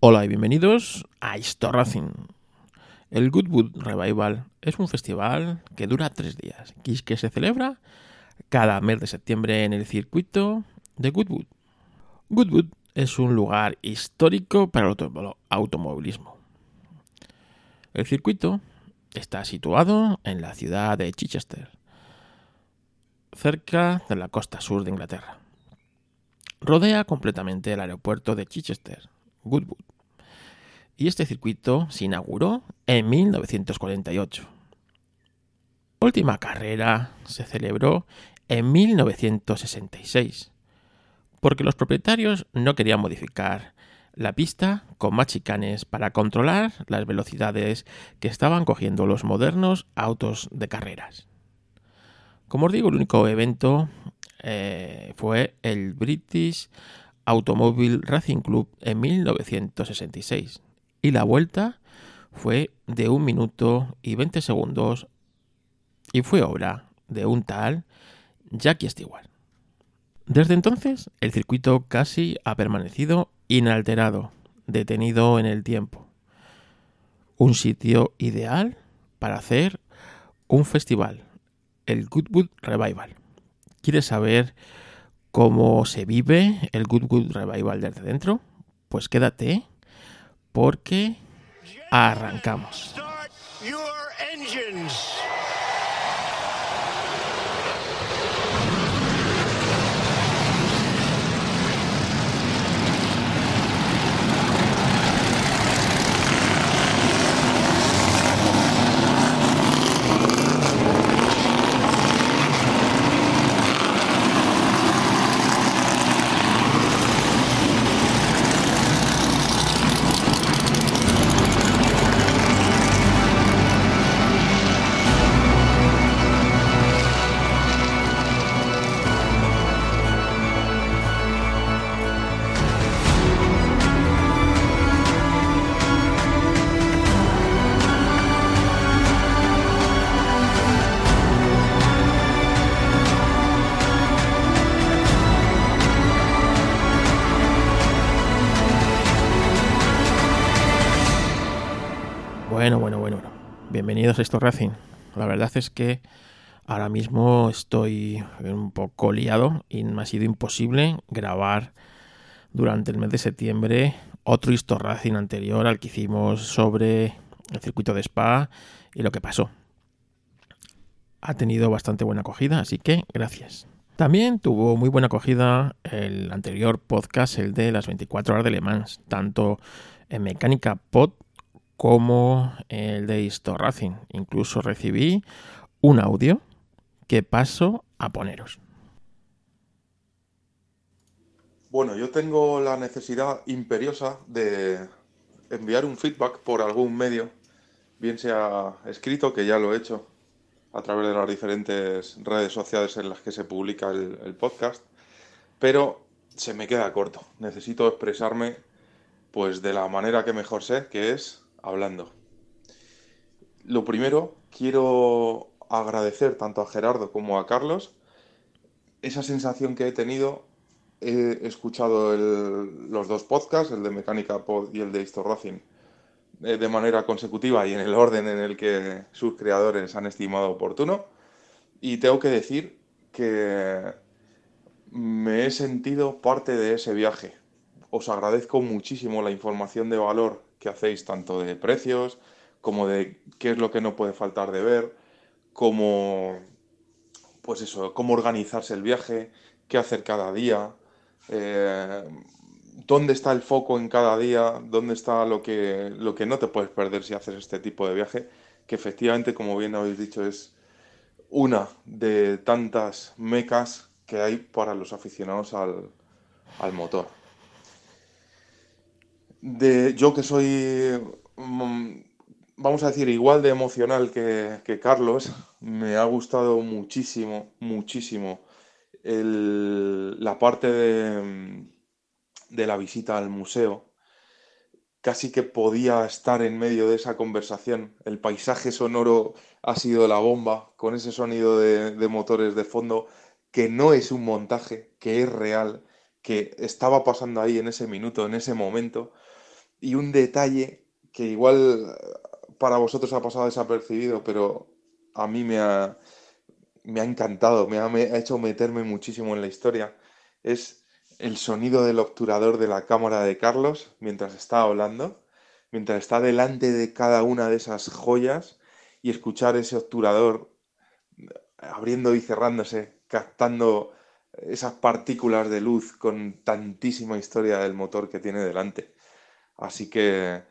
Hola y bienvenidos a Histo Racing. El Goodwood Revival es un festival que dura tres días y que se celebra cada mes de septiembre en el circuito de Goodwood. Goodwood es un lugar histórico para el automovilismo. El circuito está situado en la ciudad de Chichester, cerca de la costa sur de Inglaterra. Rodea completamente el aeropuerto de Chichester, Goodwood, y este circuito se inauguró en 1948. La última carrera se celebró en 1966, porque los propietarios no querían modificar la pista con más chicanes para controlar las velocidades que estaban cogiendo los modernos autos de carreras. Como os digo, el único evento eh, fue el British Automobile Racing Club en 1966 y la vuelta fue de un minuto y 20 segundos y fue obra de un tal Jackie Stewart. Desde entonces, el circuito casi ha permanecido inalterado, detenido en el tiempo. Un sitio ideal para hacer un festival, el Goodwood Revival. ¿Quieres saber cómo se vive el Goodwood Revival desde dentro? Pues quédate porque arrancamos. Bienvenidos a esto Racing. La verdad es que ahora mismo estoy un poco liado y me ha sido imposible grabar durante el mes de septiembre otro Histo Racing anterior al que hicimos sobre el circuito de Spa y lo que pasó. Ha tenido bastante buena acogida, así que gracias. También tuvo muy buena acogida el anterior podcast, el de las 24 horas de Le Mans, tanto en Mecánica Pod como el de Histo Racing. Incluso recibí un audio que paso a poneros. Bueno, yo tengo la necesidad imperiosa de enviar un feedback por algún medio, bien sea escrito, que ya lo he hecho a través de las diferentes redes sociales en las que se publica el, el podcast, pero se me queda corto. Necesito expresarme pues de la manera que mejor sé, que es hablando. Lo primero, quiero agradecer tanto a Gerardo como a Carlos esa sensación que he tenido. He escuchado los dos podcasts, el de Mecánica Pod y el de Histo Racing, eh, de manera consecutiva y en el orden en el que sus creadores han estimado oportuno. Y tengo que decir que me he sentido parte de ese viaje. Os agradezco muchísimo la información de valor que hacéis tanto de precios como de qué es lo que no puede faltar de ver, como pues eso, cómo organizarse el viaje, qué hacer cada día, eh, dónde está el foco en cada día, dónde está lo que, lo que no te puedes perder si haces este tipo de viaje, que efectivamente, como bien habéis dicho, es una de tantas mecas que hay para los aficionados al, al motor de yo que soy, mm, vamos a decir, igual de emocional que, Carlos, me ha gustado muchísimo, muchísimo la parte de, de la visita al museo. Casi que podía estar en medio de esa conversación. El paisaje sonoro ha sido la bomba, con ese sonido de, de motores de fondo, que no es un montaje, que es real, que estaba pasando ahí en ese minuto, en ese momento y un detalle que igual para vosotros ha pasado desapercibido, pero a mí me ha, me ha encantado, me ha, me ha hecho meterme muchísimo en la historia, es el sonido del obturador de la cámara de Carlos mientras está hablando, mientras está delante de cada una de esas joyas y escuchar ese obturador abriendo y cerrándose, captando esas partículas de luz con tantísima historia del motor que tiene delante. Así que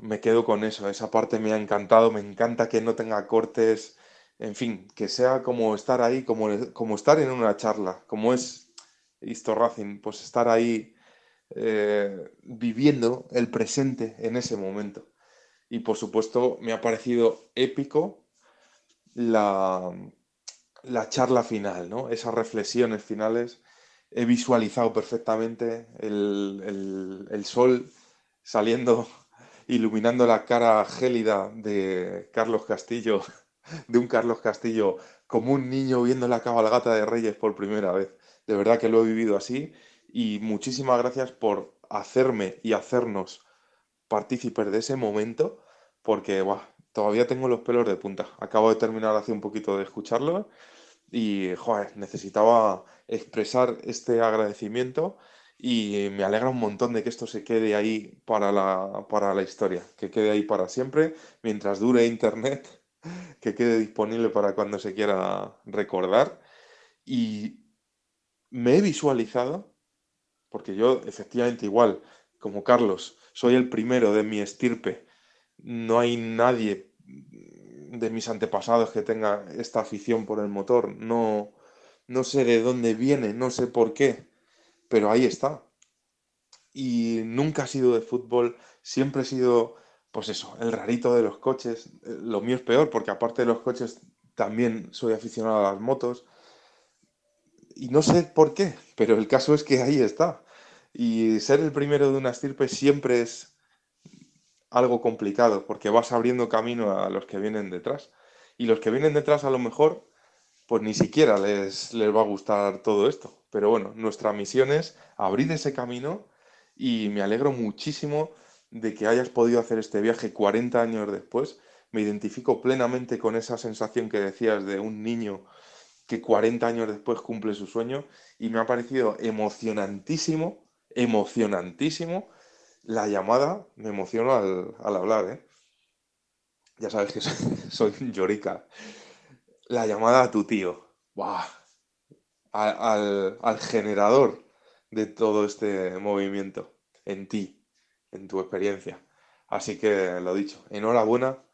me quedo con eso, esa parte me ha encantado, me encanta que no tenga cortes, en fin, que sea como estar ahí, como, como estar en una charla, como es Racing, pues estar ahí eh, viviendo el presente en ese momento. Y por supuesto me ha parecido épico la, la charla final, ¿no? Esas reflexiones finales. He visualizado perfectamente el, el sol saliendo, iluminando la cara gélida de Carlos Castillo, de un Carlos Castillo como un niño viendo la cabalgata de Reyes por primera vez. De verdad que lo he vivido así y muchísimas gracias por hacerme y hacernos partícipes de ese momento porque todavía tengo los pelos de punta. Acabo de terminar hace un poquito de escucharlo y necesitaba expresar este agradecimiento y me alegra un montón de que esto se quede ahí para la, para la historia, que quede ahí para siempre, mientras dure Internet, que quede disponible para cuando se quiera recordar. Y me he visualizado, porque yo efectivamente igual, como Carlos, soy el primero de mi estirpe, no hay nadie de mis antepasados que tenga esta afición por el motor, no, no sé de dónde viene, no sé por qué pero ahí está. Y nunca ha sido de fútbol, siempre he sido, pues eso, el rarito de los coches. Lo mío es peor, porque aparte de los coches, también soy aficionado a las motos. Y no sé por qué, pero el caso es que ahí está. Y ser el primero de una estirpe siempre es algo complicado, porque vas abriendo camino a los que vienen detrás. Y los que vienen detrás a lo mejor, pues ni siquiera les, les va a gustar todo esto. Pero bueno, nuestra misión es abrir ese camino y me alegro muchísimo de que hayas podido hacer este viaje 40 años después. Me identifico plenamente con esa sensación que decías de un niño que 40 años después cumple su sueño y me ha parecido emocionantísimo, emocionantísimo la llamada, me emociono al, hablar, ¿eh? Ya sabes que soy, soy llorica. La llamada a tu tío. ¡Buah! al, generador de todo este movimiento, en ti, en tu experiencia. Así que lo dicho, enhorabuena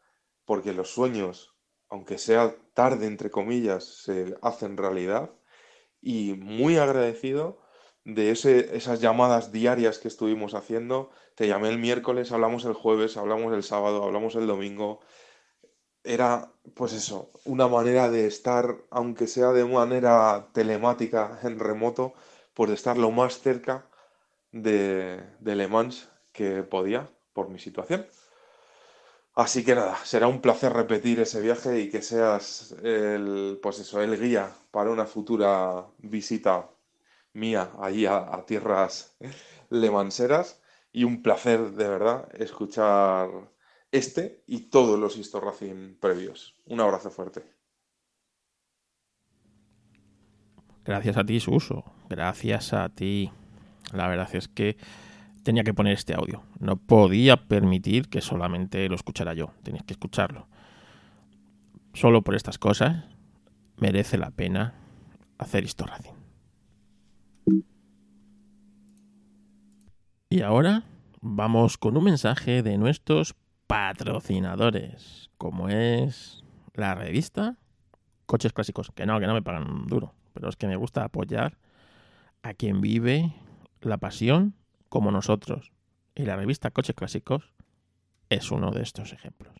porque los sueños, aunque sea tarde, entre comillas, se hacen realidad y muy agradecido de esas llamadas diarias que estuvimos haciendo. Te llamé el miércoles, hablamos el jueves, hablamos el sábado, hablamos el domingo, era, pues eso, una manera de estar, aunque sea de manera telemática en remoto, pues de estar lo más cerca de, de Le Mans que podía por mi situación. Así que nada, será un placer repetir ese viaje y que seas el, pues eso, el guía para una futura visita mía allí a, tierras lemanseras y un placer de verdad escuchar este y todos los Histo Racing previos. Un abrazo fuerte. Gracias a ti, Suso. Gracias a ti. La verdad es que tenía que poner este audio. No podía permitir que solamente lo escuchara yo. Tenéis que escucharlo. Solo por estas cosas merece la pena hacer Histo Y ahora vamos con un mensaje de nuestros patrocinadores, como es la revista Coches Clásicos. Que no, que no me pagan duro, pero es que me gusta apoyar a quien vive la pasión como nosotros. Y la revista Coches Clásicos es uno de estos ejemplos.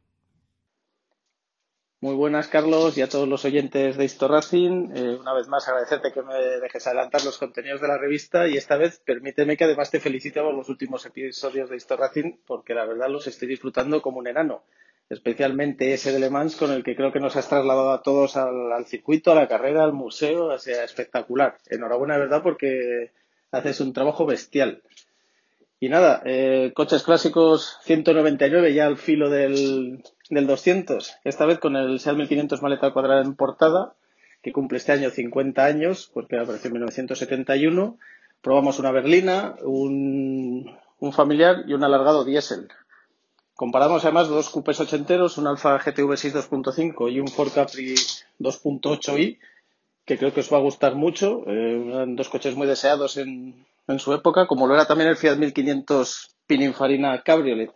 Muy buenas, Carlos, y a todos los oyentes de Histo Racing. Eh, una vez más, agradecerte que me dejes adelantar los contenidos de la revista y esta vez permíteme que además te felicite por los últimos episodios de Histo Racing porque la verdad los estoy disfrutando como un enano. Especialmente ese de Le Mans con el que creo que nos has trasladado a todos al, circuito, a la carrera, al museo, o sea, espectacular. Enhorabuena, de verdad, porque haces un trabajo bestial. Y nada, eh, coches clásicos 199 ya al filo del, del 200, esta vez con el Seat 1500 maleta cuadrada en portada, que cumple este año 50 años, porque apareció en 1971. Probamos una berlina, un, un familiar y un alargado diésel. Comparamos además dos coupés ochenteros, un Alfa GTV 6 2.5 y un Ford Capri 2.8i, que creo que os va a gustar mucho. Eh, dos coches muy deseados en, en su época, como lo era también el Fiat 1500 Pininfarina Cabriolet.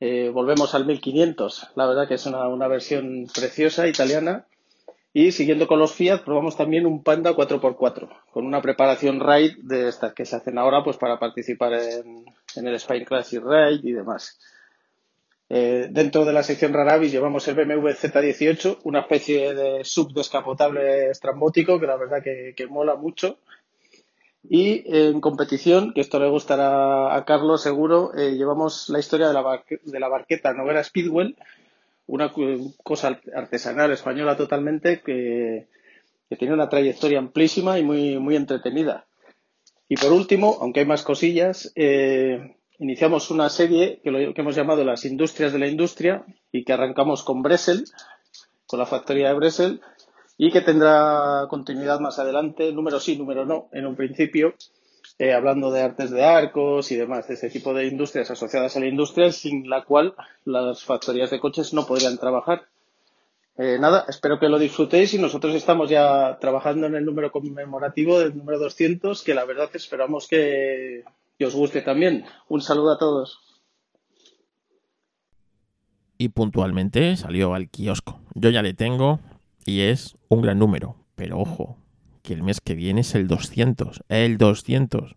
Eh, volvemos al 1500, la verdad que es una, versión preciosa italiana. Y siguiendo con los Fiat, probamos también un Panda 4x4, con una preparación ride de estas que se hacen ahora pues para participar en, el Spain Classic Ride y demás. Eh, dentro de la sección Raravis llevamos el BMW Z18, una especie de sub descapotable estrambótico que la verdad que, que mola mucho y en competición, que esto le gustará a Carlos seguro, eh, llevamos la historia de la, de la barqueta Noguera Speedwell, una cosa artesanal española totalmente que, que, tiene una trayectoria amplísima y muy, muy entretenida. Y por último, aunque hay más cosillas, eh, iniciamos una serie que, lo, que hemos llamado Las Industrias de la Industria y que arrancamos con Bresel, con la factoría de Bresel, y que tendrá continuidad más adelante, número sí, número no, en un principio, eh, hablando de artes de arcos y demás, de ese tipo de industrias asociadas a la industria sin la cual las factorías de coches no podrían trabajar. Eh, nada, espero que lo disfrutéis y nosotros estamos ya trabajando en el número conmemorativo del número 200, que la verdad esperamos que, que os guste también. Un saludo a todos. Y puntualmente salió al kiosco. Yo ya le tengo, y es un gran número. Pero ojo, que el mes que viene es el 200. El 200.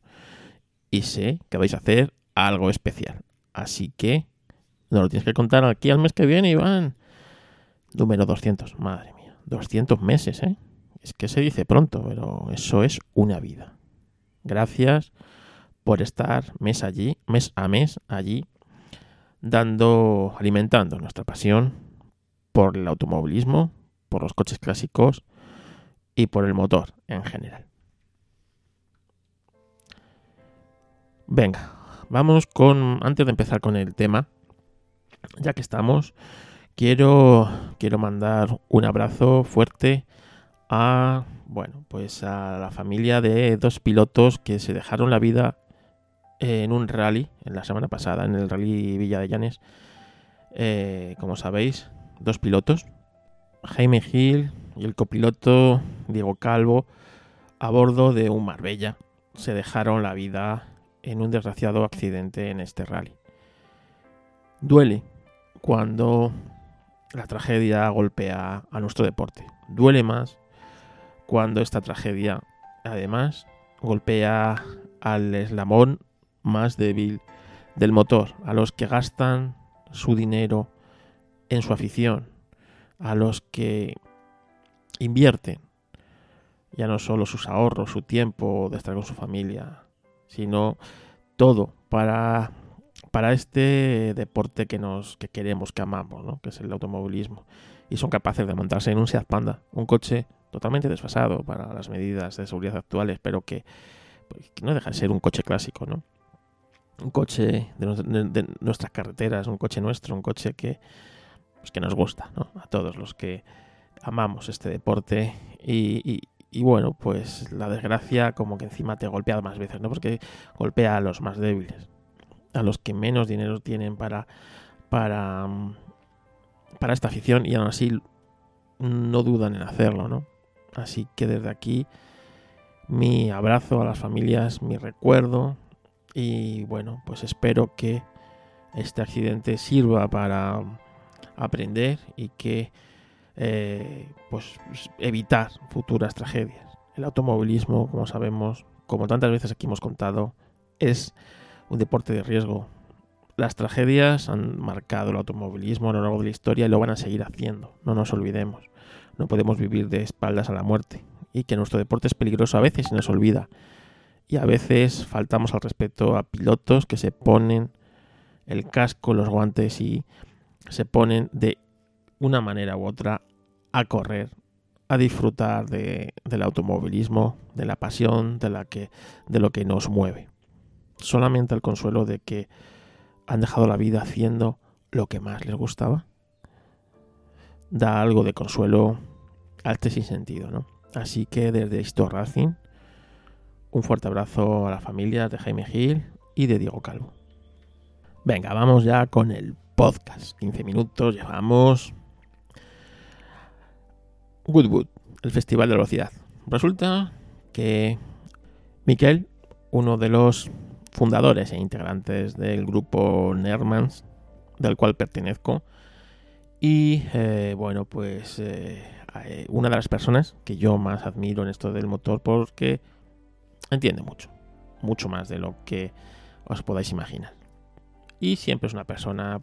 Y sé que vais a hacer algo especial. Así que no lo tienes que contar aquí al mes que viene, Iván. Número 200. Madre mía. 200 meses, ¿eh? Es que se dice pronto, pero eso es una vida. Gracias por estar mes allí, mes a mes allí, dando, alimentando nuestra pasión por el automovilismo, por los coches clásicos y por el motor en general. Venga, vamos con, antes de empezar con el tema, ya que estamos, quiero, quiero mandar un abrazo fuerte a, bueno, pues a la familia de dos pilotos que se dejaron la vida en un rally en la semana pasada, en el rally Villa de Llanes. Eh, como sabéis, dos pilotos, Jaime Gil y el copiloto Diego Calvo a bordo de un Marbella se dejaron la vida en un desgraciado accidente en este rally. Duele cuando la tragedia golpea a nuestro deporte. Duele más cuando esta tragedia además golpea al eslamón más débil del motor, a los que gastan su dinero en su afición, a los que invierten ya no solo sus ahorros, su tiempo de estar con su familia, sino todo para, para este deporte que nos que queremos, que amamos, ¿no? que es el automovilismo. Y son capaces de montarse en un Seat Panda, un coche totalmente desfasado para las medidas de seguridad actuales, pero que, pues, no deja de ser un coche clásico, ¿no? Un coche de nuestras carreteras, un coche nuestro, un coche que, pues, que nos gusta, ¿no? A todos los que amamos este deporte y, bueno, pues la desgracia como que encima te golpea más veces, ¿no? Porque golpea a los más débiles, a los que menos dinero tienen para para para esta afición y aún así no dudan en hacerlo, ¿no? Así que desde aquí mi abrazo a las familias, mi recuerdo y bueno, pues espero que este accidente sirva para aprender y que eh, pues evitar futuras tragedias. El automovilismo, como sabemos, como tantas veces aquí hemos contado, es un deporte de riesgo. Las tragedias han marcado el automovilismo a lo largo de la historia y lo van a seguir haciendo. No nos olvidemos. No podemos vivir de espaldas a la muerte. Y que nuestro deporte es peligroso a veces y nos olvida. Y a veces faltamos al respeto a pilotos que se ponen el casco, los guantes y se ponen de una manera u otra a correr, a disfrutar de, del automovilismo, de la pasión, de, la que, de lo que nos mueve. solamente el consuelo de que han dejado la vida haciendo lo que más les gustaba, da algo de consuelo a este sin sentido, ¿no? Así que desde Histor Racing, un fuerte abrazo a la familia de Jaime Gil y de Diego Calvo. Venga, vamos ya con el podcast. 15 minutos llevamos. Goodwood, el Festival de Velocidad. Resulta que Miquel, uno de los fundadores e integrantes del grupo Nermans, del cual pertenezco, y eh, bueno, pues eh, eh, una de las personas que yo más admiro en esto del motor porque entiende mucho, mucho más de lo que os podáis imaginar. Y siempre es una persona,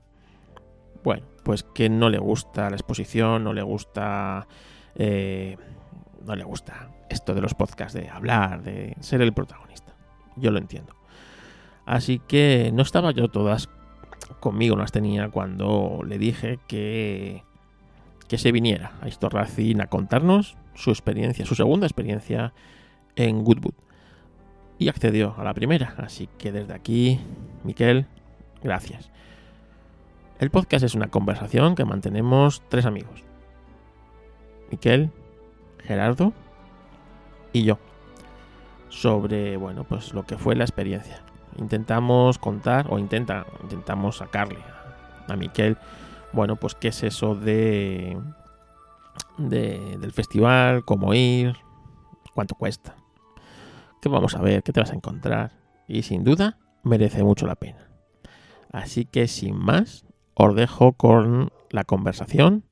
bueno, pues que no le gusta la exposición, no le gusta... no le gusta esto de los podcasts, de hablar, de ser el protagonista. Yo lo entiendo. Así que no estaba yo todas conmigo, no las tenía cuando le dije que, que se viniera a Racing a contarnos su experiencia, su segunda experiencia en Goodwood. Y accedió a la primera, así que desde aquí, Miquel, gracias. El podcast es una conversación que mantenemos tres amigos. Miquel, Gerardo y yo. Sobre, bueno, pues lo que fue la experiencia intentamos contar o intenta, intentamos sacarle a, Miquel, bueno, pues qué es eso de, de, del festival, cómo ir, cuánto cuesta, qué vamos a ver, qué te vas a encontrar y sin duda merece mucho la pena. Así que sin más, os dejo con la conversación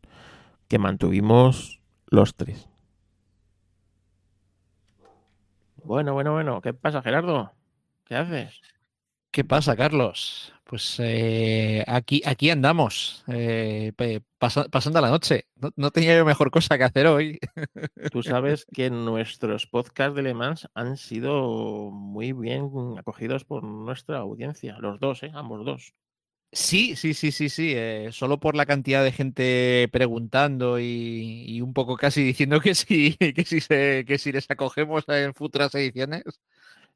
que mantuvimos los tres. Bueno, bueno, bueno, ¿qué pasa, Gerardo? ¿Qué haces? ¿Qué pasa, Carlos? Pues eh, aquí, aquí andamos, eh, pasando la noche. No, tenía yo mejor cosa que hacer hoy. Tú sabes que nuestros podcasts de Le Mans han sido muy bien acogidos por nuestra audiencia, los dos, ¿eh? ambos dos. Sí, sí, sí, sí, sí. Eh, solo por la cantidad de gente preguntando y, un poco casi diciendo que sí, que sí, que sí les acogemos en futuras ediciones.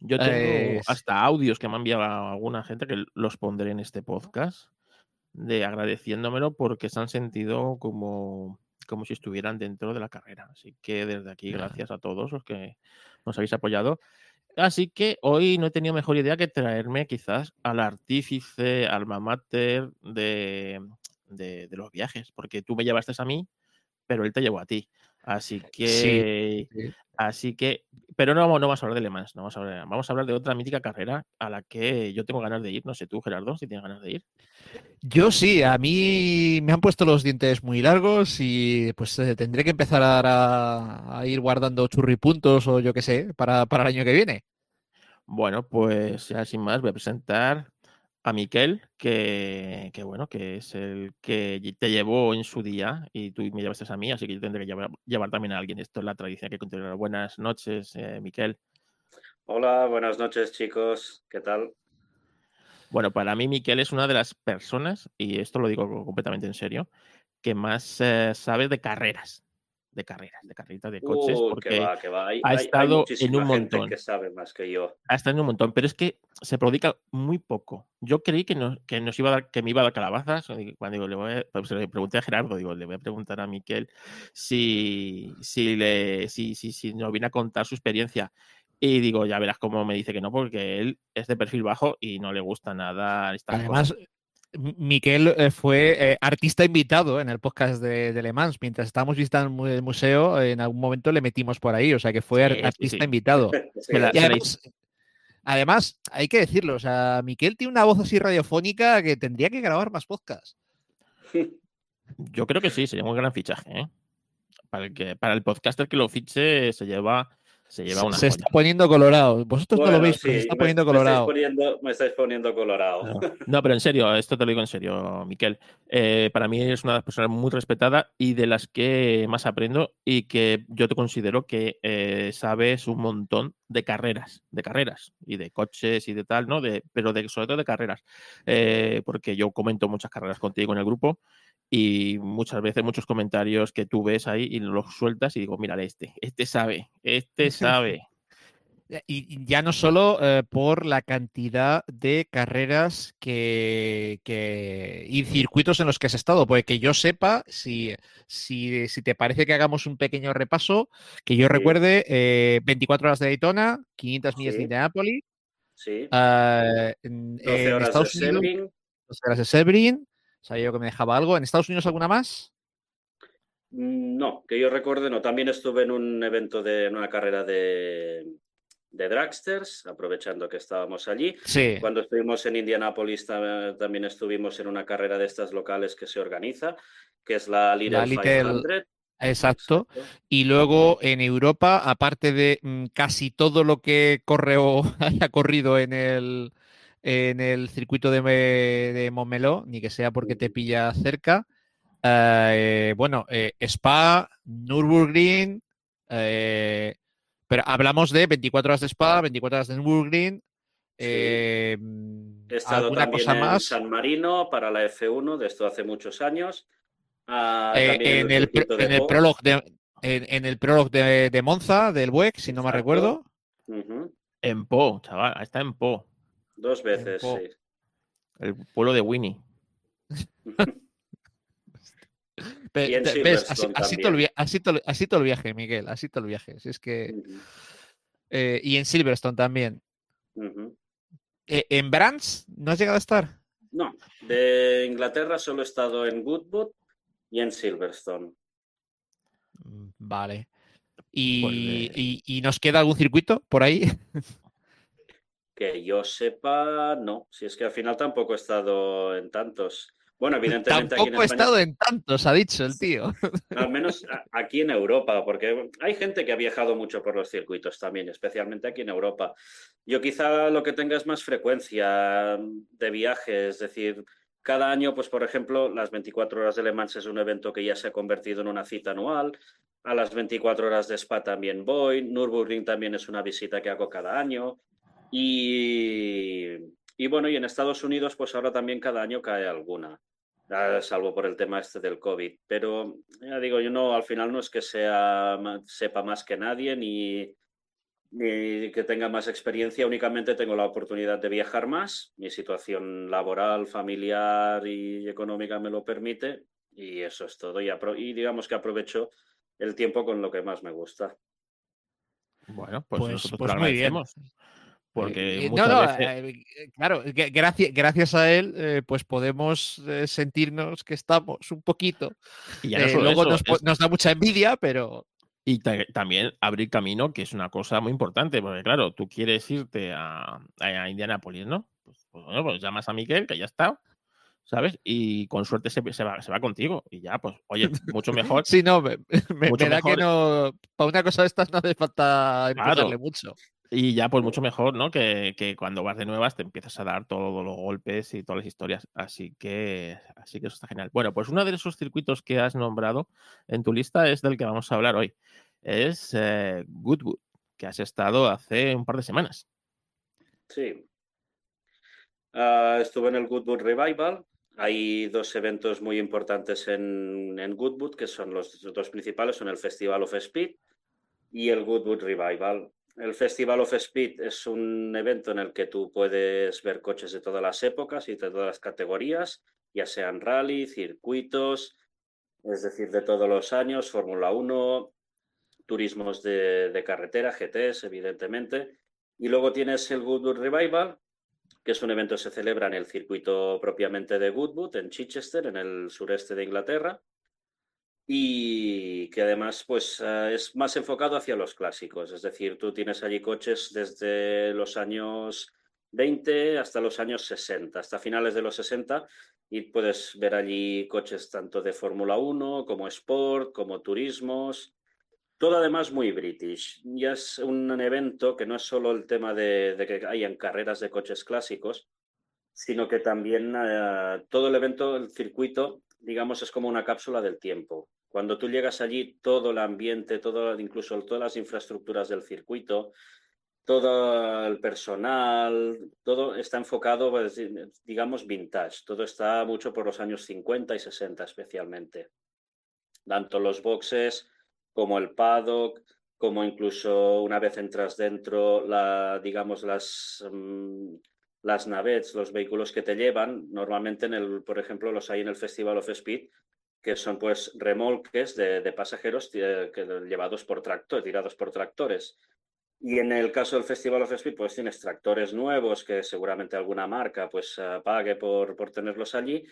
Yo tengo hasta audios que me han enviado alguna gente que los pondré en este podcast de agradeciéndomelo porque se han sentido como, como si estuvieran dentro de la carrera. Así que desde aquí, gracias a todos los que nos habéis apoyado. Así que hoy no he tenido mejor idea que traerme quizás al artífice, alma mater de, de, los viajes, porque tú me llevaste a mí, pero él te llevó a ti. Así que Así que, pero no, no vamos a hablar de Le Mans, no vamos a hablar, vamos a hablar de otra mítica carrera a la que yo tengo ganas de ir. No sé tú, Gerardo, si tienes ganas de ir. Yo sí, a mí me han puesto los dientes muy largos y pues eh, tendré que empezar a, ir guardando churripuntos o yo qué sé para, para el año que viene. Bueno, pues ya sin más voy a presentar a Miquel, que, bueno, que es el que te llevó en su día y tú me llevaste a mí, así que yo tendré que llevar, también a alguien. Esto es la tradición que continuará. Buenas noches, eh, Miquel. Hola, buenas noches, chicos. ¿Qué tal? Bueno, para mí Miquel es una de las personas, y esto lo digo completamente en serio, que más eh, sabe de carreras de carreras, de carreritas de coches, porque ha estado en un montón. Que sabe más que yo. Ha estado en un montón, pero es que se prodiga muy poco. Yo creí que, no, que nos iba a dar, que me iba a dar calabazas. Cuando le, voy pues le pregunté a Gerardo, digo, le voy a preguntar a Miquel si, si, le, si, si, si nos viene a contar su experiencia. Y digo, ya verás cómo me dice que no, porque él es de perfil bajo y no le gusta nada. Además, Miquel eh, fue eh, artista invitado en el podcast de, Le Mans. Mientras estábamos visitando el museo, en algún momento le metimos por ahí, o sea que fue artista invitado. además, hay que decirlo, o sea, Miquel tiene una voz así radiofónica que tendría que grabar más podcasts. Yo creo que sí, sería un gran fichaje. ¿eh? Para, el que, para el podcaster que lo fiche se lleva se lleva una. Se está poniendo colorado. Vosotros no lo veis, pero se está poniendo colorado. Me estáis poniendo, colorado. No. pero en serio, esto te lo digo en serio, Miquel. Eh, para mí es una de las personas muy respetada y de las que más aprendo y que yo te considero que eh, sabes un montón de carreras, de carreras y de coches y de tal, ¿no? De, pero de, sobre todo de carreras. Eh, porque yo comento muchas carreras contigo en el grupo y muchas veces muchos comentarios que tú ves ahí y los sueltas y digo, mira, este, este sabe, este sabe. Y ya no solo eh, por la cantidad de carreras que, y circuitos en los que has estado, porque que yo sepa, si, si, te parece que hagamos un pequeño repaso, que yo recuerde 24 horas de Daytona, 500 millas de Indianapolis, sí. en, Estados Unidos, 12 horas de Sebring, sabía yo que me dejaba algo. ¿En Estados Unidos alguna más? Mm, no, que yo recuerde, no. También estuve en un evento de en una carrera de, de dragsters, aprovechando que estábamos allí. Sí. Cuando estuvimos en Indianápolis también estuvimos en una carrera de estas locales que se organiza, que es la Little, 500. Exacto. Y luego en Europa, aparte de mm, casi todo lo que corre o haya corrido en el, en el circuito de, de Montmeló, ni que sea porque te pilla cerca, eh, bueno, eh, Spa, Nürburgring, eh, pero hablamos de 24 horas de Spa, 24 horas de Nürburgring. He estado también cosa en más? San Marino para la F1, de esto hace muchos años. Ah, en, el, en, el prólogo de, en, el prólogo de, Monza, del WEC, si no me recuerdo. En Po, chaval, está en Po. Dos veces, sí. El pueblo de Winnie. Así, todo el, viaje, Miguel, así todo el viaje. es que... Eh, y en Silverstone también. Eh, ¿En Brands no has llegado a estar? No, de Inglaterra solo he estado en Goodwood y en Silverstone. Mm, vale. ¿Y, pues ¿Y, nos queda algún circuito por ahí? Que yo sepa, no. Si es que al final tampoco he estado en tantos. Bueno, evidentemente. Tampoco he estado en tantos, ha dicho el tío. Al menos aquí en Europa, porque hay gente que ha viajado mucho por los circuitos también, especialmente aquí en Europa. Yo quizá lo que tenga es más frecuencia de viaje, es decir, cada año, pues por ejemplo, las 24 horas de Le Mans es un evento que ya se ha convertido en una cita anual. A las 24 horas de Spa también voy. Nürburgring también es una visita que hago cada año. Y y bueno, y en Estados Unidos, pues ahora también cada año cae alguna, salvo por el tema este del COVID. Pero ya digo, yo no, al final no es que sea, sepa más que nadie ni, ni que tenga más experiencia, únicamente tengo la oportunidad de viajar más. Mi situación laboral, familiar y económica me lo permite y eso es todo. Y, y digamos que aprovecho el tiempo con lo que más me gusta. Bueno, pues, pues pues muy bien. Porque eh, no, no, eh, claro, gracias, gracias a él, pues podemos sentirnos que estamos un poquito. Y luego nos, da mucha envidia, pero. Y también abrir camino, que es una cosa muy importante, porque claro, tú quieres irte a, a Indianapolis, ¿no? Pues, pues, bueno, pues llamas a Miguel, que ya está, ¿sabes? Y con suerte se, va, se va contigo. Y ya, pues, oye, mucho mejor. sí, no, me, da que no. Para una cosa de estas no hace falta empujarle mucho. Y ya, pues mucho mejor, ¿no? Que, cuando vas de nuevas te empiezas a dar todos los golpes y todas las historias. Así que, así que eso está genial. Bueno, pues uno de esos circuitos que has nombrado en tu lista es del que vamos a hablar hoy. Es eh, Goodwood, que has estado hace un par de semanas. Sí. Ah, estuve en el Goodwood Revival. Hay dos eventos muy importantes en, en Goodwood, que son los dos principales, son el Festival of Speed y el Goodwood Revival. El Festival of Speed es un evento en el que tú puedes ver coches de todas las épocas y de todas las categorías, ya sean rally, circuitos, es decir, de todos los años, Fórmula 1, turismos de, carretera, GTs, evidentemente. Y luego tienes el Goodwood Revival, que es un evento que se celebra en el circuito propiamente de Goodwood, en Chichester, en el sureste de Inglaterra y que además pues eh, es más enfocado hacia los clásicos, es decir, tú tienes allí coches desde los años 20 hasta los años 60, hasta finales de los 60 y puedes ver allí coches tanto de Fórmula 1 como Sport, como turismos, todo además muy british. Ya es un evento que no es solo el tema de, que hayan carreras de coches clásicos, sino que también eh, todo el evento, el circuito, digamos, es como una cápsula del tiempo. Cuando tú llegas allí, todo el ambiente, todo, incluso todas las infraestructuras del circuito, todo el personal, todo está enfocado, pues, digamos, vintage. Todo está mucho por los años 50 y 60 especialmente. Tanto los boxes como el paddock, como incluso una vez entras dentro, la, digamos, las, mm, las navets, los vehículos que te llevan, normalmente, en el, por ejemplo, los hay en el Festival of Speed, que son pues remolques de, pasajeros que, llevados por tractores, tirados por tractores. Y en el caso del Festival of Speed, pues tienes tractores nuevos que seguramente alguna marca pues eh, pague por, por tenerlos allí.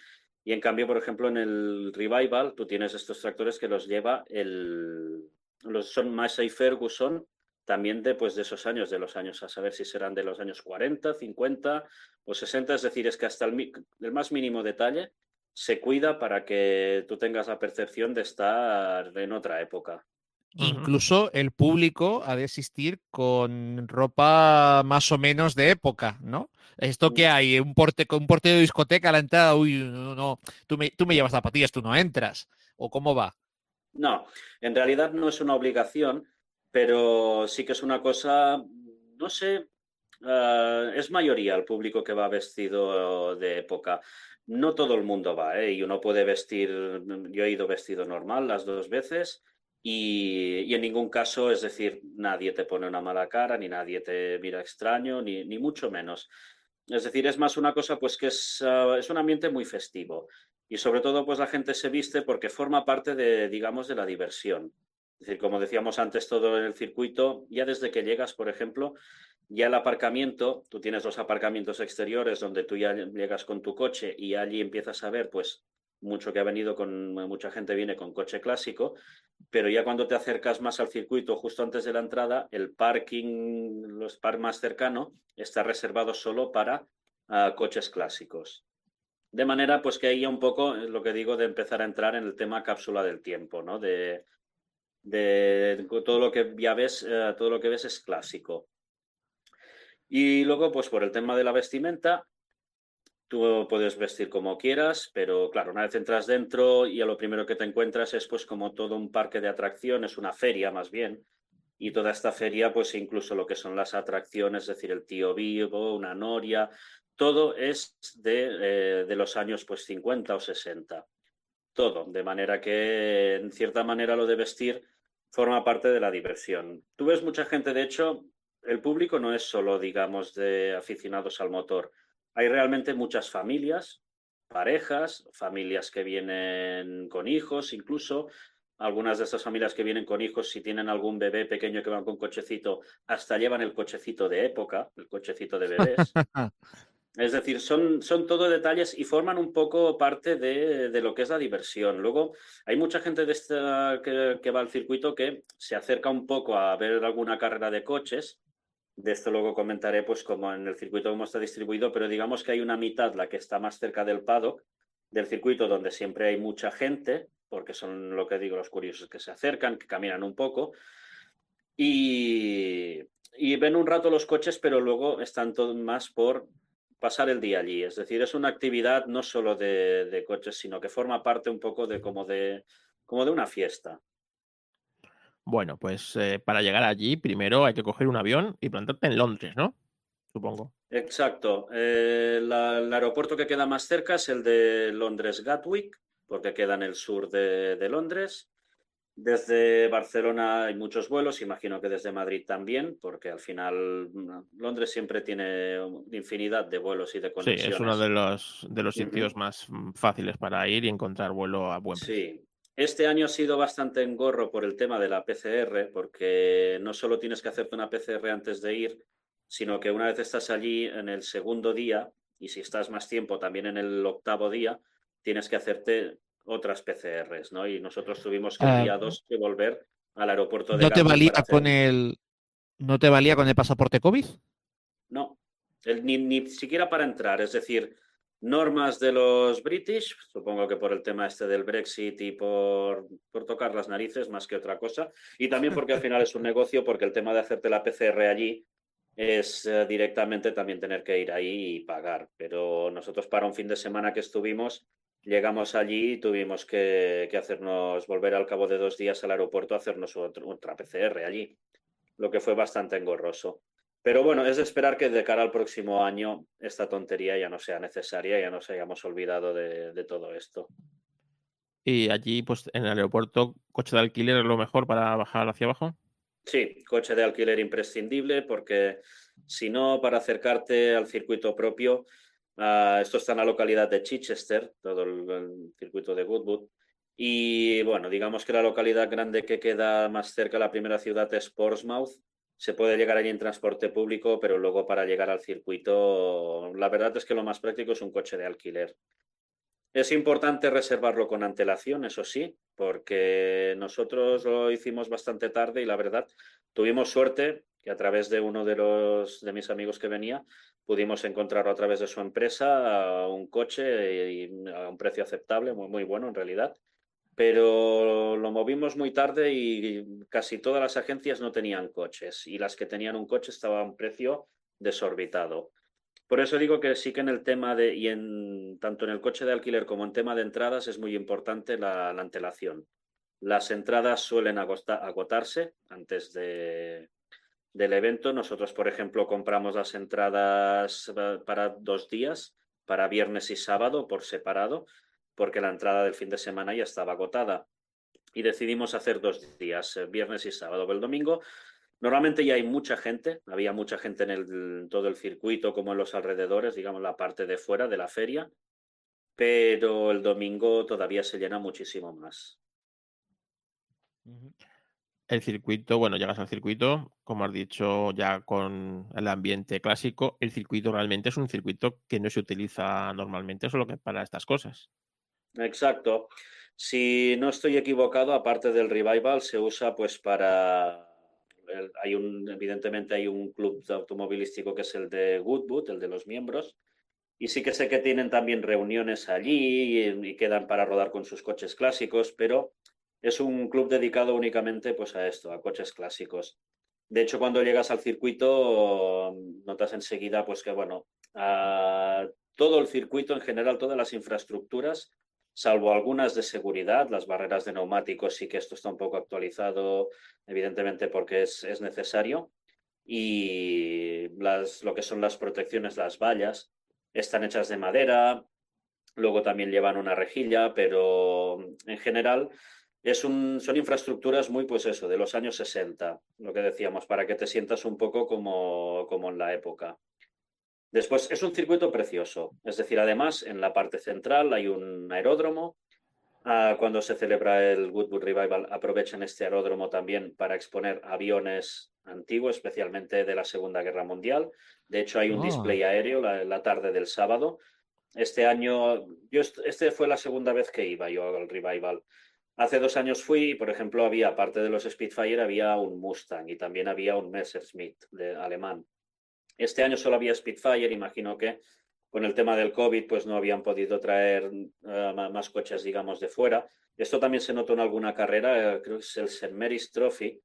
Y en cambio, por ejemplo, en el Revival, tú tienes estos tractores que los lleva el, los, son Massey Ferguson, también de, pues, de esos años, de los años, a saber si serán de los años 40, 50 o 60, es decir, es que hasta el, el más mínimo detalle se cuida para que tú tengas la percepción de estar en otra época. Incluso el público ha de existir con ropa más o menos de época, ¿no? Esto que hay, un porte, un porte de discoteca a la entrada, uy, no, no, tú me, tú me llevas zapatillas, tú no entras. ¿O cómo va? No, en realidad no es una obligación, pero sí que es una cosa, no sé, ah, es mayoría el público que va vestido de época. No todo el mundo va, ¿eh? Y uno puede vestir, yo he ido vestido normal las dos veces y, en ningún caso, es decir, nadie te pone una mala cara, ni nadie te mira extraño, ni, ni mucho menos. Es decir, es más una cosa pues que es, ah, es un ambiente muy festivo y sobre todo pues la gente se viste porque forma parte de, digamos, de la diversión. Es decir, como decíamos antes, todo en el circuito, ya desde que llegas, por ejemplo, ya el aparcamiento, tú tienes los aparcamientos exteriores donde tú ya llegas con tu coche y allí empiezas a ver pues mucho que ha venido con, mucha gente viene con coche clásico, pero ya cuando te acercas más al circuito, justo antes de la entrada, el parking, los par más cercano, está reservado solo para ah, coches clásicos. De manera pues que ahí un poco lo que digo de empezar a entrar en el tema cápsula del tiempo, ¿no? De, de todo lo que ya ves, eh, todo lo que ves es clásico. Y luego, pues por el tema de la vestimenta, Tú puedes vestir como quieras, pero claro, una vez entras dentro y a lo primero que te encuentras es pues como todo un parque de atracciones, una feria más bien. Y toda esta feria, pues incluso lo que son las atracciones, es decir, el tío vivo, una noria, todo es de, eh, de los años pues 50 o 60. Todo, de manera que en cierta manera lo de vestir forma parte de la diversión. Tú ves mucha gente, de hecho, el público no es solo, digamos, de aficionados al motor hay realmente muchas familias, parejas, familias que vienen con hijos, incluso algunas de estas familias que vienen con hijos, si tienen algún bebé pequeño que van con cochecito, hasta llevan el cochecito de época, el cochecito de bebés. es decir, son, son todo detalles y forman un poco parte de, de, lo que es la diversión. Luego, hay mucha gente de esta que, va al circuito que se acerca un poco a ver alguna carrera de coches de esto luego comentaré, pues, como en el circuito cómo está distribuido, pero digamos que hay una mitad, la que está más cerca del paddock, del circuito donde siempre hay mucha gente, porque son lo que digo, los curiosos que se acercan, que caminan un poco, y, ven un rato los coches, pero luego están todo más por pasar el día allí. Es decir, es una actividad no solo de, de coches, sino que forma parte un poco de como de, como de una fiesta. Bueno, pues eh, para llegar allí, primero hay que coger un avión y plantarte en Londres, ¿no? Supongo. Exacto. Eh, el aeropuerto que queda más cerca es el de Londres Gatwick, porque queda en el sur de, Londres. Desde Barcelona hay muchos vuelos, imagino que desde Madrid también, porque al final mm, Londres siempre tiene infinidad de vuelos y de conexiones. Sí, es uno de los, de los sitios más mm, fáciles para ir y encontrar vuelo a buen precio. Sí, este año ha sido bastante engorro por el tema de la PCR, porque no solo tienes que hacerte una PCR antes de ir, sino que una vez estás allí en el segundo día, y si estás más tiempo también en el octavo día, tienes que hacerte otras PCRs, ¿no? Y nosotros tuvimos que el día 2 ah, que volver al aeropuerto de ¿No te valía con el no te valía con el pasaporte COVID? No, ni, ni siquiera para entrar, es decir, normas de los British, supongo que por el tema este del Brexit y por, por, tocar las narices más que otra cosa, y también porque al final es un negocio, porque el tema de hacerte la PCR allí es eh, directamente también tener que ir ahí y pagar. Pero nosotros para un fin de semana que estuvimos, llegamos allí y tuvimos que, que hacernos, volver al cabo de dos días al aeropuerto a hacernos otra PCR allí, lo que fue bastante engorroso. Pero bueno, es de esperar que de cara al próximo año esta tontería ya no sea necesaria, ya nos hayamos olvidado de, todo esto. Y allí, pues en el aeropuerto, coche de alquiler es lo mejor para bajar hacia abajo. Sí, coche de alquiler imprescindible porque si no, para acercarte al circuito propio, uh, esto está en la localidad de Chichester, todo el, circuito de Goodwood. Y bueno, digamos que la localidad grande que queda más cerca, la primera ciudad es Portsmouth. Se puede llegar allí en transporte público, pero luego para llegar al circuito, la verdad es que lo más práctico es un coche de alquiler. Es importante reservarlo con antelación, eso sí, porque nosotros lo hicimos bastante tarde y la verdad tuvimos suerte que a través de uno de los de mis amigos que venía pudimos encontrarlo a través de su empresa un coche y a un precio aceptable, muy muy bueno en realidad. Pero lo movimos muy tarde y casi todas las agencias no tenían coches y las que tenían un coche estaban a un precio desorbitado. Por eso digo que sí que en el tema de, y en tanto en el coche de alquiler como en tema de entradas es muy importante la, la antelación. Las entradas suelen agotarse antes de, del evento. Nosotros, por ejemplo, compramos las entradas para dos días, para viernes y sábado por separado, porque la entrada del fin de semana ya estaba agotada. Y decidimos hacer dos días, eh, viernes y sábado. El domingo Normalmente ya hay mucha gente, había mucha gente en, el, en todo el circuito como en los alrededores, digamos la parte de fuera de la feria, pero el domingo todavía se llena muchísimo más. El circuito, bueno, llegas al circuito, como has dicho, ya con el ambiente clásico, el circuito realmente es un circuito que no se utiliza normalmente solo que para estas cosas. Exacto. Si no estoy equivocado, aparte del revival, se usa pues para hay un, evidentemente hay un club automovilístico que es el de Goodwood, el de los miembros, y sí que sé que tienen también reuniones allí y, y, quedan para rodar con sus coches clásicos, pero es un club dedicado únicamente pues a esto, a coches clásicos. De hecho, cuando llegas al circuito, notas enseguida pues que, bueno, todo el circuito en general, todas las infraestructuras salvo algunas de seguridad, las barreras de neumáticos sí que esto está un poco actualizado, evidentemente porque es, es necesario, y las, lo que son las protecciones, las vallas, están hechas de madera, luego también llevan una rejilla, pero en general es un, son infraestructuras muy, pues eso, de los años 60, lo que decíamos, para que te sientas un poco como, como en la época. Después, es un circuito precioso. Es decir, además, en la parte central hay un aeródromo. Ah, cuando se celebra el Goodwood Revival, aprovechan este aeródromo también para exponer aviones antiguos, especialmente de la Segunda Guerra Mundial. De hecho, hay un oh. display aéreo la, la, tarde del sábado. Este año, yo este fue la segunda vez que iba yo al Revival. Hace dos años fui y, por ejemplo, había, aparte de los Spitfire, había un Mustang y también había un Messerschmitt de alemán. Este año solo había Spitfire, imagino que con el tema del COVID pues no habían podido traer uh, más coches, digamos, de fuera. Esto también se notó en alguna carrera, uh, creo que es el St. Trophy,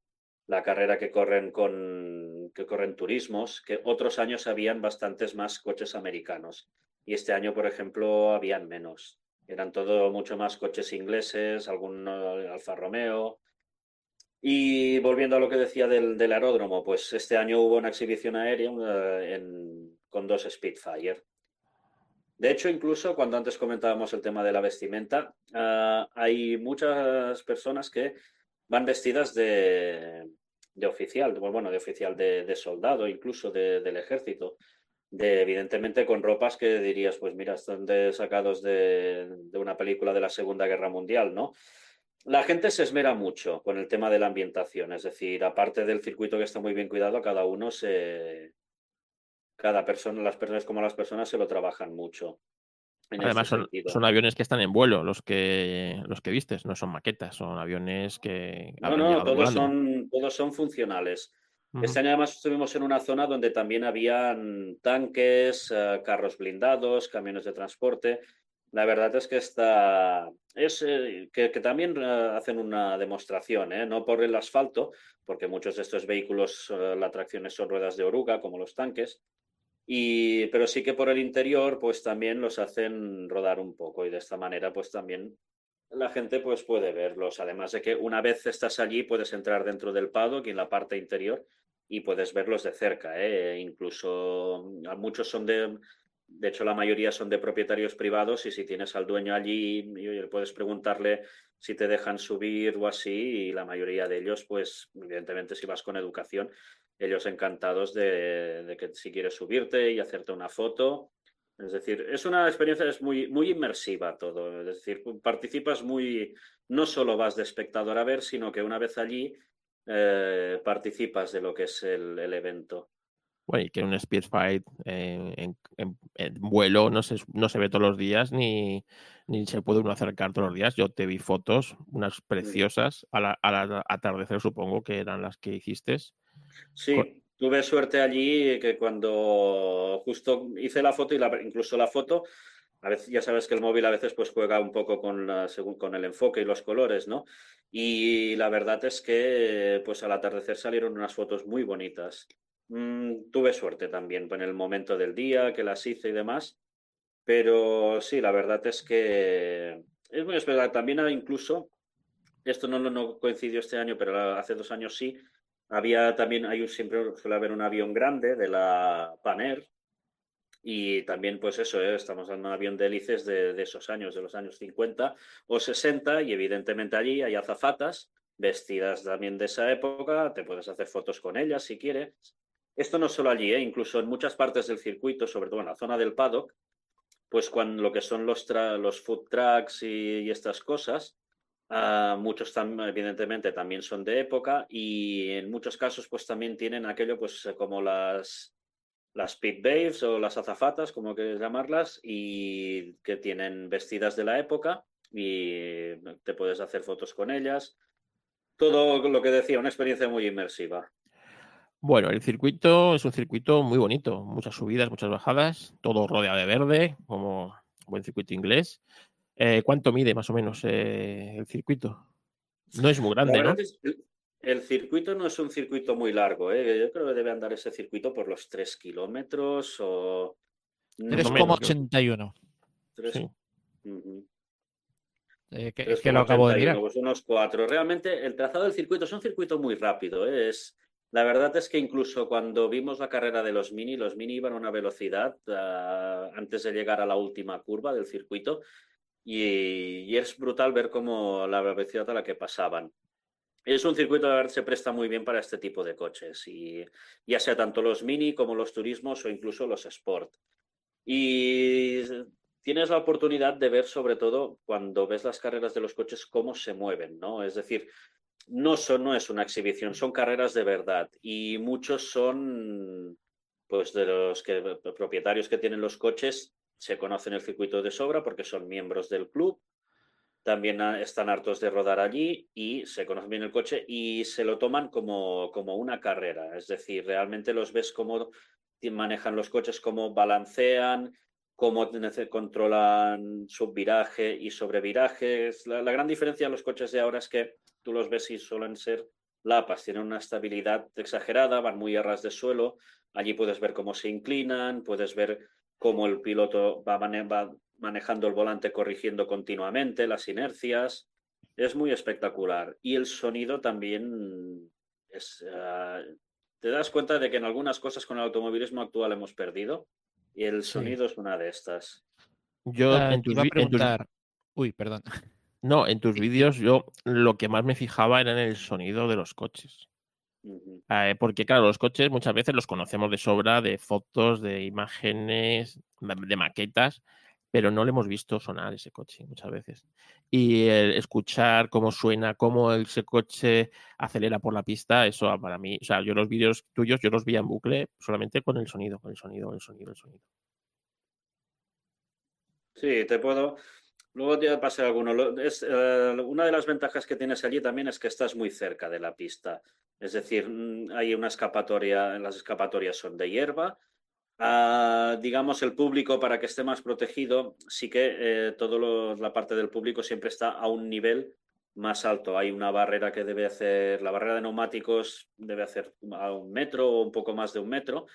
la carrera que corren con que corren turismos, que otros años habían bastantes más coches americanos y este año, por ejemplo, habían menos. Eran todo mucho más coches ingleses, algún Alfa Romeo, y volviendo a lo que decía del, aeródromo, pues este año hubo una exhibición aérea en, con dos Spitfire. De hecho, incluso cuando antes comentábamos el tema de la vestimenta, uh, hay muchas personas que van vestidas de, de oficial, bueno, de oficial de, soldado, incluso de, del ejército, de evidentemente con ropas que dirías, pues mira, están de, sacados de, de una película de la Segunda Guerra Mundial, ¿no? La gente se esmera mucho con el tema de la ambientación, es decir, aparte del circuito que está muy bien cuidado, cada uno se. Cada persona, las personas como las personas se lo trabajan mucho. Además, son, son, aviones que están en vuelo, los que los que vistes, no son maquetas, son aviones que. No, no, todos son, todos son funcionales. Este año además estuvimos en una zona donde también habían tanques, uh, carros blindados, camiones de transporte. La verdad es que está. Es eh, que, también uh, hacen una demostración, ¿eh? no por el asfalto, porque muchos de estos vehículos, la tracción son ruedas de oruga, como los tanques, y, pero sí que por el interior, pues también los hacen rodar un poco, y de esta manera, pues también la gente pues, puede verlos. Además de que una vez estás allí, puedes entrar dentro del paddock y en la parte interior y puedes verlos de cerca. ¿eh? Incluso muchos son de De hecho, la mayoría son de propietarios privados y si tienes al dueño allí, puedes preguntarle si te dejan subir o así y la mayoría de ellos, pues evidentemente si vas con educación, ellos encantados de, que si quieres subirte y hacerte una foto. Es decir, es una experiencia es muy, muy inmersiva todo. Es decir, participas muy, no solo vas de espectador a ver, sino que una vez allí eh, participas de lo que es el, evento. Bueno, y que un Speedfight en, vuelo no se, no se ve todos los días ni, ni se puede uno acercar todos los días. Yo te vi fotos, unas preciosas, al atardecer supongo que eran las que hiciste. Sí, tuve suerte allí que cuando justo hice la foto y incluso la foto, a veces ya sabes que el móvil a veces pues juega un poco con, con el enfoque y los colores, ¿no? Y la verdad es que pues al atardecer salieron unas fotos muy bonitas. Mm, tuve suerte también en el momento del día que las hice y demás, pero sí, la verdad es que es muy especial. También incluso, esto no, no coincidió este año, pero hace dos años sí, había también, hay un, siempre suele haber un avión grande de la Paner y también pues eso, ¿eh? estamos en un avión de hélices de, esos años, de los años 50 o 60 y evidentemente allí hay azafatas vestidas también de esa época, te puedes hacer fotos con ellas si quieres. Esto no solo allí, ¿eh? incluso en muchas partes del circuito, sobre todo en la zona del paddock, pues cuando lo que son los, los food trucks y estas cosas, Ah, muchos evidentemente también son de época y en muchos casos pues también tienen aquello pues como las las pit babes o las azafatas, como quieres llamarlas, y que tienen vestidas de la época y te puedes hacer fotos con ellas. Todo lo que decía, una experiencia muy inmersiva. Bueno, el circuito es un circuito muy bonito, muchas subidas, muchas bajadas, todo rodeado de verde, como buen circuito inglés. Eh, ¿Cuánto mide más o menos eh, el circuito? No es muy grande, ¿no? El, circuito no es un circuito muy largo. ¿eh? Yo creo que debe andar ese circuito por los 3 kilómetros o... 3,81. Sí. es que lo acabo de mirar. Pues unos cuatro. Realmente el trazado del circuito es un circuito muy rápido. Es, la verdad es que incluso cuando vimos la carrera de los mini, los mini iban a una velocidad ah, antes de llegar a la última curva del circuito y, es brutal ver cómo la velocidad a la que pasaban. Es un circuito que se presta muy bien para este tipo de coches, y ya sea tanto los mini como los turismos o incluso los sport. Y tienes la oportunidad de ver sobre todo cuando ves las carreras de los coches cómo se mueven, ¿no? Es decir, no, son, es una exhibición, son carreras de verdad y muchos son pues de los que, propietarios que tienen los coches se conocen el circuito de sobra porque son miembros del club, también están hartos de rodar allí y se conocen bien el coche y se lo toman como, como una carrera. Es decir, realmente los ves cómo manejan los coches, cómo balancean, cómo controlan subviraje y sobrevirajes. La, la gran diferencia en los coches de ahora es que tú los ves y suelen ser lapas, tienen una estabilidad exagerada, van muy a de suelo. Allí puedes ver cómo se inclinan, puedes ver cómo el piloto va, manejando el volante corrigiendo continuamente las inercias. Es muy espectacular. Y el sonido también es... Ah, te das cuenta de que en algunas cosas con el automovilismo actual hemos perdido y el sonido es una de estas. Yo ah, en tus, preguntar... Uy, perdón. No, en tus vídeos yo lo que más me fijaba era en el sonido de los coches. Eh, porque, claro, los coches muchas veces los conocemos de sobra, de fotos, de imágenes, de maquetas, pero no le hemos visto sonar ese coche muchas veces. Y escuchar cómo suena, cómo ese coche acelera por la pista, eso para mí, o sea, yo los vídeos tuyos, yo los vi en bucle solamente con el sonido, con el sonido, el sonido, el sonido. Sí, te puedo. Luego te pasar alguno. Es, eh, una de las ventajas que tienes allí también es que estás muy cerca de la pista. Es decir, mm, hay una escapatoria, las escapatorias son de hierba. Ah, digamos, el público, para que esté más protegido, sí que eh, toda la parte del público siempre está a un nivel más alto. Hay una barrera que debe hacer, la barrera de neumáticos debe hacer a un metro o un poco más de un metro.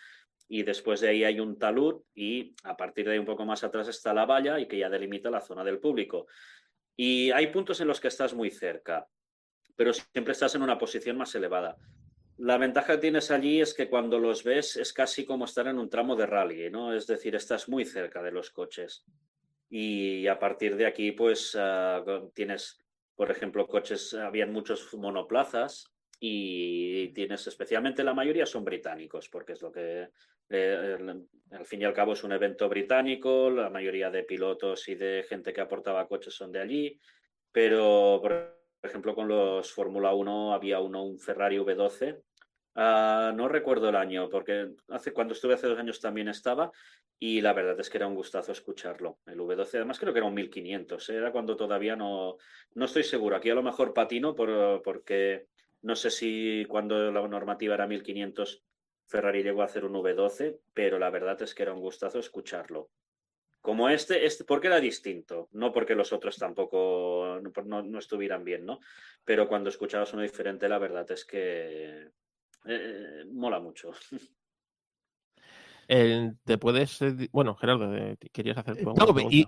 Y después de ahí hay un talud y a partir de ahí un poco más atrás está la valla y que ya delimita la zona del público. Y hay puntos en los que estás muy cerca pero siempre estás en una posición más elevada. La ventaja que tienes allí es que cuando los ves es casi como estar en un tramo de rally, ¿no? Es decir, estás muy cerca de los coches. Y a partir de aquí, pues ah, tienes, por ejemplo, coches, habían muchos monoplazas y tienes especialmente la mayoría son británicos, porque es lo que eh, al fin y al cabo es un evento británico, la mayoría de pilotos y de gente que aportaba coches son de allí, pero por ejemplo con los Fórmula 1 había uno, un Ferrari V12, ah, no recuerdo el año, porque hace, cuando estuve hace dos años también estaba y la verdad es que era un gustazo escucharlo. El V12, además creo que era un 1500, ¿eh? era cuando todavía no, no estoy seguro, aquí a lo mejor patino por, porque no sé si cuando la normativa era 1500 Ferrari llegó a hacer un V12, pero la verdad es que era un gustazo escucharlo. Como este, este porque era distinto, no porque los otros tampoco no, estuvieran bien, ¿no? Pero cuando escuchabas uno diferente, la verdad es que eh, mola mucho. te puedes. Eh, bueno, Gerardo, eh, querías hacer tu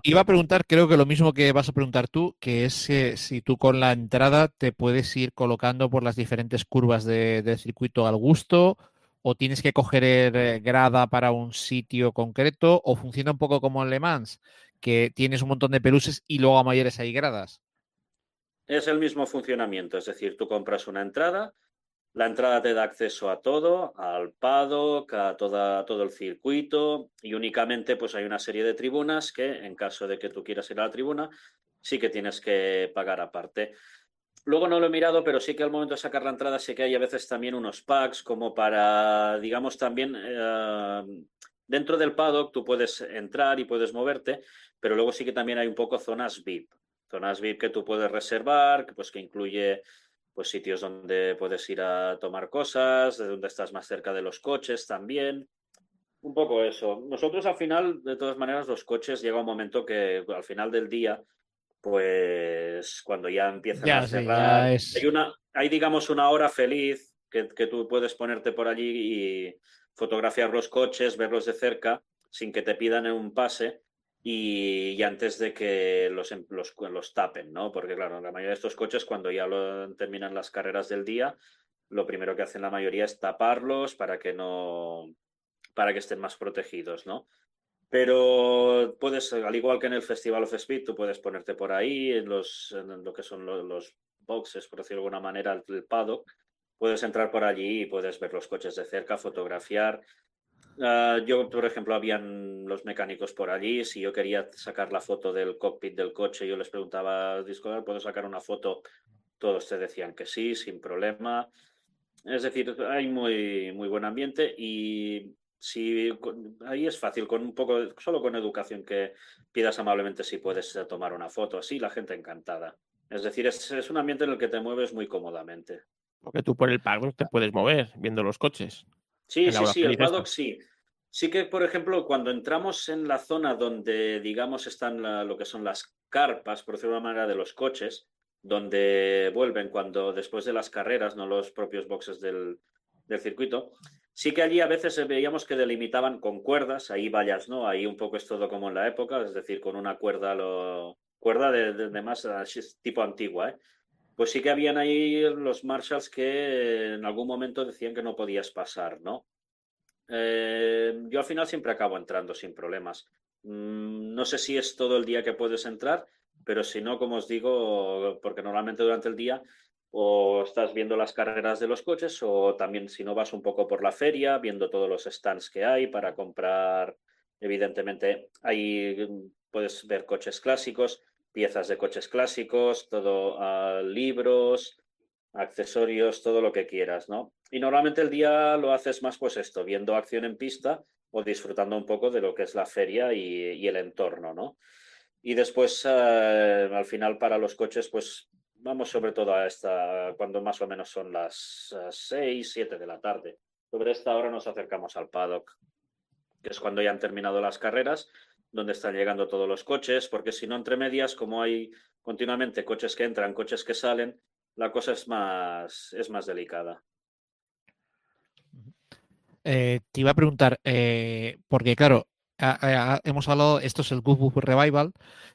Iba a preguntar, creo que lo mismo que vas a preguntar tú, que es si tú con la entrada te puedes ir colocando por las diferentes curvas de, circuito al gusto, o tienes que coger eh, grada para un sitio concreto, o funciona un poco como en Le Mans, que tienes un montón de peluses y luego a mayores hay gradas. Es el mismo funcionamiento, es decir, tú compras una entrada la entrada te da acceso a todo, al paddock, a todo el circuito y únicamente pues hay una serie de tribunas que en caso de que tú quieras ir a la tribuna sí que tienes que pagar aparte. Luego no lo he mirado, pero sí que al momento de sacar la entrada sí que hay a veces también unos packs como para, digamos, también eh, dentro del paddock tú puedes entrar y puedes moverte, pero luego sí que también hay un poco zonas VIP. Zonas VIP que tú puedes reservar, pues que incluye pues sitios donde puedes ir a tomar cosas, de donde estás más cerca de los coches también. Un poco eso. Nosotros al final, de todas maneras, los coches llega un momento que al final del día, pues cuando ya empiezan a cerrar, hay, una, hay digamos una hora feliz que, que tú puedes ponerte por allí y fotografiar los coches, verlos de cerca, sin que te pidan un pase y, antes de que los, em, los, los, tapen, ¿no? Porque claro, la mayoría de estos coches cuando ya lo, terminan las carreras del día, lo primero que hacen la mayoría es taparlos para que no, para que estén más protegidos, ¿no? Pero puedes, al igual que en el Festival of Speed, tú puedes ponerte por ahí en, los, en lo que son los, los boxes, por decirlo de alguna manera, el paddock, puedes entrar por allí y puedes ver los coches de cerca, fotografiar, Ah, yo, por ejemplo, habían los mecánicos por allí. Si yo quería sacar la foto del cockpit del coche, yo les preguntaba, Discord, ¿puedo sacar una foto? Todos te decían que sí, sin problema. Es decir, hay muy, muy buen ambiente y si ahí es fácil, con un poco, solo con educación que pidas amablemente si puedes tomar una foto. Así la gente encantada. Es decir, es, es un ambiente en el que te mueves muy cómodamente. Porque tú por el paddock te puedes mover viendo los coches. Sí, sí, sí, el paddock sí. Sí que, por ejemplo, cuando entramos en la zona donde, digamos, están lo que son las carpas, por decirlo de una manera, de los coches, donde vuelven cuando después de las carreras, no los propios boxes del, circuito, sí que allí a veces veíamos que delimitaban con cuerdas, ahí vallas, ¿no? Ahí un poco es todo como en la época, es decir, con una cuerda, lo, cuerda de, de más tipo antigua, ¿eh? Pues sí que habían ahí los marshals que en algún momento decían que no podías pasar, ¿no? Eh, yo al final siempre acabo entrando sin problemas. Mm, no sé si es todo el día que puedes entrar, pero si no, como os digo, porque normalmente durante el día o estás viendo las carreras de los coches o también si no vas un poco por la feria, viendo todos los stands que hay para comprar, evidentemente, ahí puedes ver coches clásicos piezas de coches clásicos, todo ah, libros, accesorios, todo lo que quieras, ¿no? Y normalmente el día lo haces más pues esto, viendo acción en pista o disfrutando un poco de lo que es la feria y, el entorno, ¿no? Y después, ah, al final, para los coches, pues vamos sobre todo a esta, cuando más o menos son las 6, 7 de la tarde. Sobre esta hora nos acercamos al paddock, que es cuando ya han terminado las carreras dónde están llegando todos los coches, porque si no, entre medias, como hay continuamente coches que entran, coches que salen, la cosa es más, es más delicada. Eh, te iba a preguntar, eh, porque claro, hemos hablado, esto es el Goodwood Revival,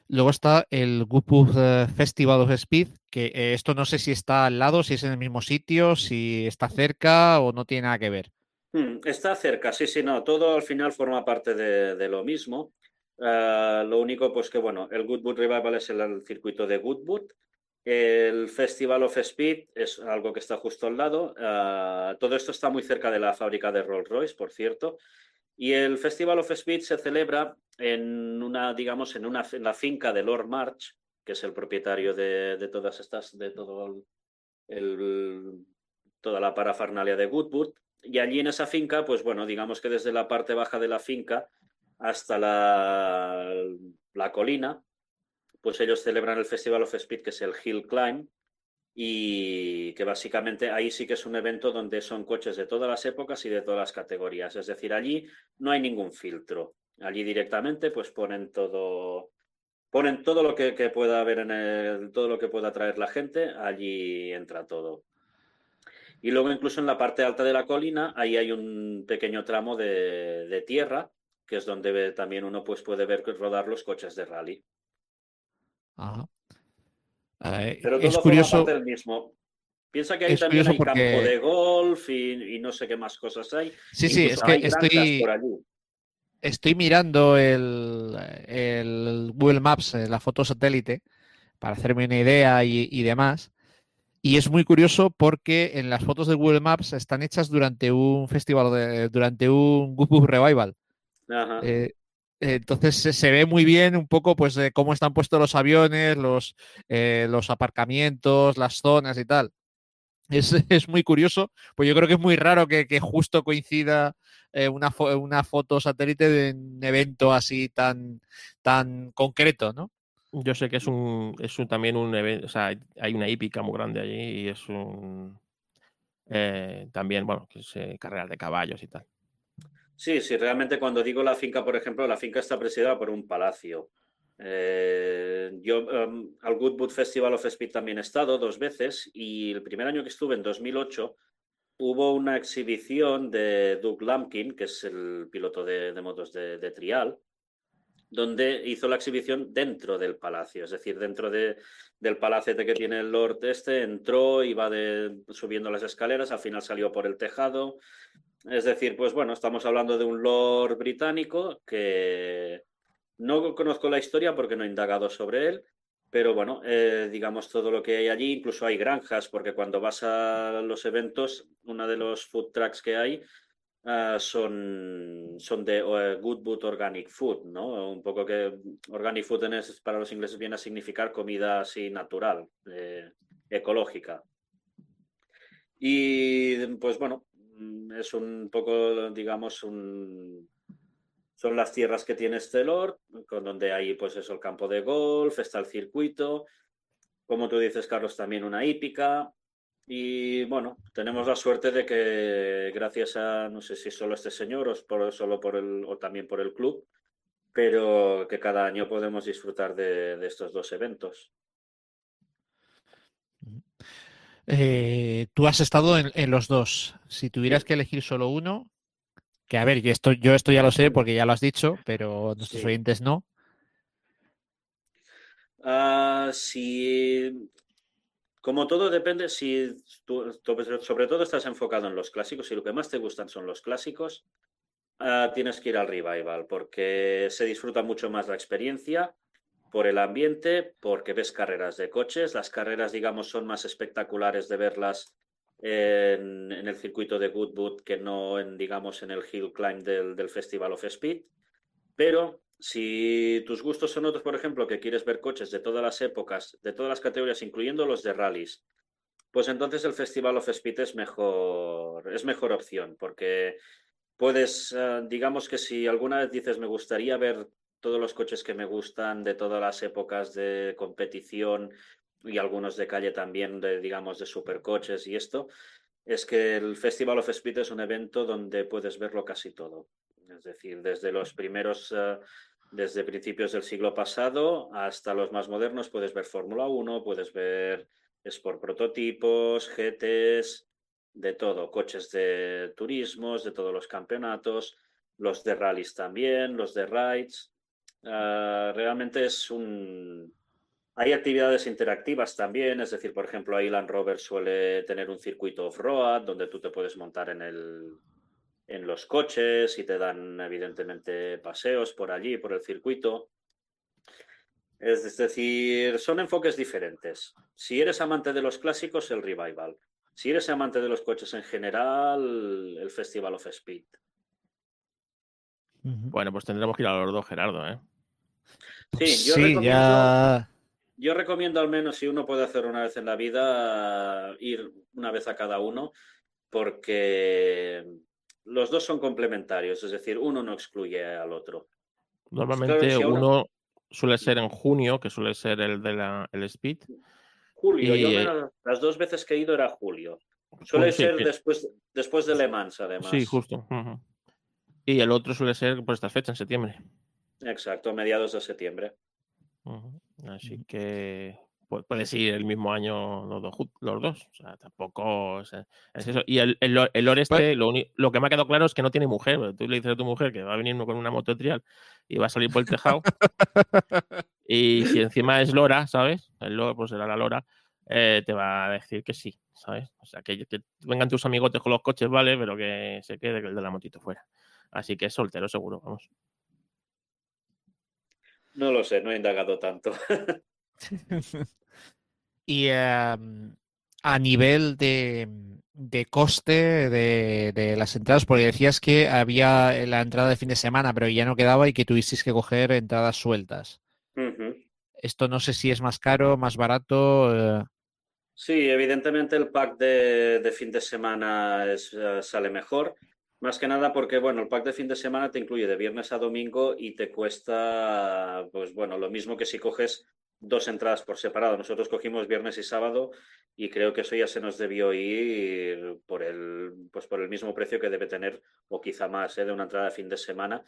luego está el Goodwood eh, Festival of Speed, que eh, esto no sé si está al lado, si es en el mismo sitio, si está cerca o no tiene nada que ver. Hmm, está cerca, sí, sí, no, todo al final forma parte de, lo mismo. Ah, lo único, pues que bueno, el Goodwood Revival es el, circuito de Goodwood. El Festival of Speed es algo que está justo al lado. Ah, todo esto está muy cerca de la fábrica de Rolls Royce, por cierto. Y el Festival of Speed se celebra en una, digamos, en, una, en la finca de Lord March, que es el propietario de, todas estas, de todo el, toda la parafernalia de Goodwood. Y allí en esa finca, pues bueno, digamos que desde la parte baja de la finca hasta la, la colina, pues ellos celebran el Festival of Speed, que es el Hill Climb, y que básicamente ahí sí que es un evento donde son coches de todas las épocas y de todas las categorías. Es decir, allí no hay ningún filtro. Allí directamente pues ponen todo, ponen todo lo que, pueda haber en el, todo lo que pueda traer la gente, allí entra todo. Y luego incluso en la parte alta de la colina, ahí hay un pequeño tramo de, tierra, que es donde también uno pues, puede ver rodar los coches de rally. Ajá. Pero todo es curioso. Del mismo. Piensa que hay también hay campo de golf y, no sé qué más cosas hay. Sí, sí, es que estoy, estoy mirando el, el, Google Maps, eh, la foto satélite, para hacerme una idea y, demás. Y es muy curioso porque en las fotos de Google Maps están hechas durante un festival, de, durante un Google Revival. Ajá. Eh, entonces se, ve muy bien un poco pues de cómo están puestos los aviones, los, eh, los aparcamientos, las zonas y tal. Es, muy curioso, pues yo creo que es muy raro que, justo coincida eh, una, una, foto satélite de un evento así tan, tan concreto, ¿no? Yo sé que es un, es también un evento, o sea, hay una hípica muy grande allí y es un eh, también, bueno, que es carreras de caballos y tal. Sí, sí, realmente cuando digo la finca, por ejemplo, la finca está presidida por un palacio. Eh, yo em, al Goodwood Festival of Speed también he estado dos veces y el primer año que estuve, en 2008, hubo una exhibición de Doug Lampkin, que es el piloto de, motos de, Trial, donde hizo la exhibición dentro del palacio, es decir, dentro de, del palacete que tiene el Lord este, entró, iba subiendo las escaleras, al final salió por el tejado, es decir, pues bueno, estamos hablando de un lord británico que no conozco la historia porque no he indagado sobre él, pero bueno, eh, digamos todo lo que hay allí, incluso hay granjas, porque cuando vas a los eventos, uno de los food trucks que hay ah, son, son de uh, Good Organic Food, ¿no? Un poco que Organic Food para los ingleses viene a significar comida así natural, eh, ecológica. Y pues bueno, es un poco, digamos, son las tierras que tiene este Lord, con donde hay pues eso, el campo de golf, está el circuito, como tú dices, Carlos, también una hípica. Y bueno, tenemos la suerte de que gracias a, no sé si solo este señor o por, solo por el, o también por el club, pero que cada año podemos disfrutar de estos dos eventos. Eh, tú has estado en, los dos. Si tuvieras que elegir solo uno, que a ver, yo esto, yo esto ya lo sé porque ya lo has dicho, pero nuestros oyentes no. Ah, si, como todo depende, si tú, sobre todo estás enfocado en los clásicos y lo que más te gustan son los clásicos, ah, tienes que ir al revival porque se disfruta mucho más la experiencia por el ambiente, porque ves carreras de coches. Las carreras, digamos, son más espectaculares de verlas en, el circuito de Goodwood que no en, digamos, en el hill climb del, Festival of Speed. Pero si tus gustos son otros, por ejemplo, que quieres ver coches de todas las épocas, de todas las categorías, incluyendo los de rallies, pues entonces el Festival of Speed es mejor, es mejor opción, porque puedes, eh, digamos que si alguna vez dices me gustaría ver todos los coches que me gustan de todas las épocas de competición y algunos de calle también, de, digamos, de supercoches y esto, es que el Festival of Speed es un evento donde puedes verlo casi todo. Es decir, desde los primeros, eh, desde principios del siglo pasado hasta los más modernos, puedes ver Fórmula 1, puedes ver Sport prototipos, GTs, de todo, coches de turismos, de todos los campeonatos los de rallies también, los de rides. Ah, realmente es un... Hay actividades interactivas también, es decir, por ejemplo, Island Rover suele tener un circuito off-road donde tú te puedes montar en, el, en los coches y te dan evidentemente paseos por allí, por el circuito. Es decir, son enfoques diferentes. Si eres amante de los clásicos, el Revival. Si eres amante de los coches en general, el Festival of Speed. Bueno, pues tendremos que ir a los dos, Gerardo, ¿eh? Sí, yo, recomiendo, yo recomiendo al menos si uno puede hacer una vez en la vida, ir una vez a cada uno, porque los dos son complementarios, es decir, uno no excluye al otro. Normalmente uno suele ser en junio, que suele ser el de la, el Speed. Julio, yo las dos veces que he ido era julio. Suele ser después, después de Le Mans, además. Sí, justo. Y el otro suele ser por esta fecha, en septiembre. Exacto, mediados de septiembre. Así que puedes ir el mismo año los dos. Los dos. O sea, tampoco es, eso. Y el, el, el Oreste, lo, lo, que me ha quedado claro es que no tiene mujer. Tú le dices a tu mujer que va a venir con una moto trial y va a salir por el tejado. y si encima es Lora, ¿sabes? El Lora, pues será la Lora, eh, te va a decir que sí, ¿sabes? O sea, que, que vengan tus amigotes con los coches, vale, pero que se quede el de la motito fuera. Así que es soltero seguro, vamos. No lo sé, no he indagado tanto. y em, a nivel de, coste de, las entradas, porque decías que había la entrada de fin de semana, pero ya no quedaba y que tuvisteis que coger entradas sueltas. Esto no sé si es más caro, más barato. Eh. Sí, evidentemente el pack de, fin de semana eh, sale mejor. Más que nada porque, bueno, el pack de fin de semana te incluye de viernes a domingo y te cuesta, pues bueno, lo mismo que si coges dos entradas por separado. Nosotros cogimos viernes y sábado y creo que eso ya se nos debió ir por el, pues por el mismo precio que debe tener, o quizá más, ¿eh? de una entrada de fin de semana.